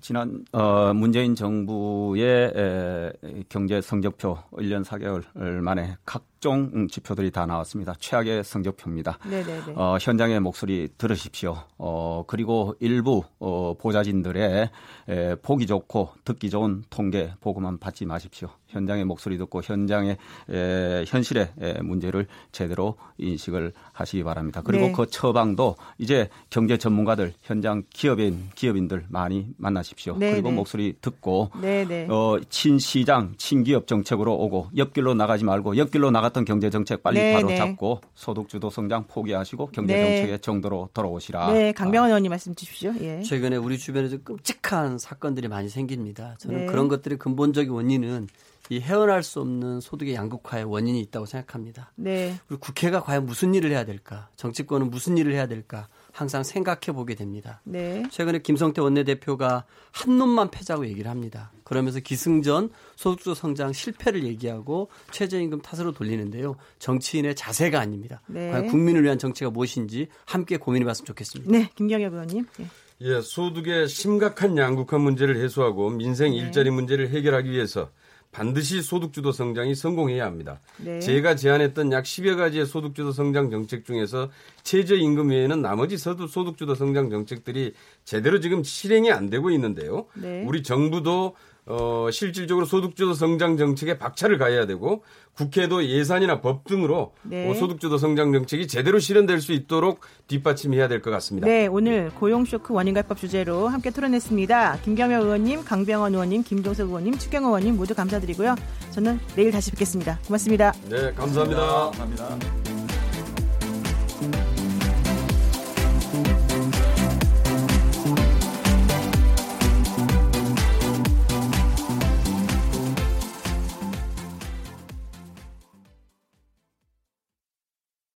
지난 어, 문재인 정부의 에, 경제 성적표 1년 4개월 만에 각종 지표들이 다 나왔습니다. 최악의 성적표입니다. 네네네. 어, 현장의 목소리 들으십시오. 어, 그리고 일부 어, 보좌진들의 에, 보기 좋고 듣기 좋은 통계 보고만 받지 마십시오. 현장의 목소리 듣고 현장의 에, 현실의 에, 문제를 제대로 인식을 하시기 바랍니다. 그리고 네. 그 처방도 이제 경제 전문가들 현장 기업인 기업인들 많이 만나십시오. 네, 그리고 네. 목소리 듣고 네, 네. 어, 친시장 친기업 정책으로 오고 옆길로 나가지 말고 옆길로 나갔던 경제 정책 빨리 네, 바로 잡고 소득 주도 성장 포기하시고 경제 정책의 정도로 돌아오시라. 네, 강병원 의원님 말씀 주십시오. 예. 최근에 우리 주변에서 끔찍한 사건들이 많이 생깁니다. 저는 그런 것들의 근본적인 원인은 이 헤어날 수 없는 소득의 양극화의 원인이 있다고 생각합니다. 네. 우리 국회가 과연 무슨 일을 해야 될까? 정치권은 무슨 일을 해야 될까? 항상 생각해 보게 됩니다. 네. 최근에 김성태 원내대표가 한 놈만 패자고 얘기를 합니다. 그러면서 기승전 소득주 성장 실패를 얘기하고 최저임금 탓으로 돌리는데요. 정치인의 자세가 아닙니다. 네. 과연 국민을 위한 정치가 무엇인지 함께 고민해 봤으면 좋겠습니다. 네, 김경엽 의원님. 예. 예, 소득의 심각한 양극화 문제를 해소하고 민생 네. 일자리 문제를 해결하기 위해서 반드시 소득주도 성장이 성공해야 합니다. 네. 제가 제안했던 약 10여 가지의 소득주도 성장 정책 중에서 최저임금 외에는 나머지 소득주도 성장 정책들이 제대로 지금 실행이 안 되고 있는데요. 네. 우리 정부도 어, 실질적으로 소득주도 성장 정책에 박차를 가해야 되고 국회도 예산이나 법 등으로 네. 어, 소득주도 성장 정책이 제대로 실현될 수 있도록 뒷받침해야 될 것 같습니다. 네, 오늘 고용쇼크 원인가법 주제로 함께 토론했습니다. 김경현 의원님, 강병원 의원님, 김종석 의원님, 추경 의원님 모두 감사드리고요. 저는 내일 다시 뵙겠습니다. 고맙습니다. 네, 감사합니다. 감사합니다.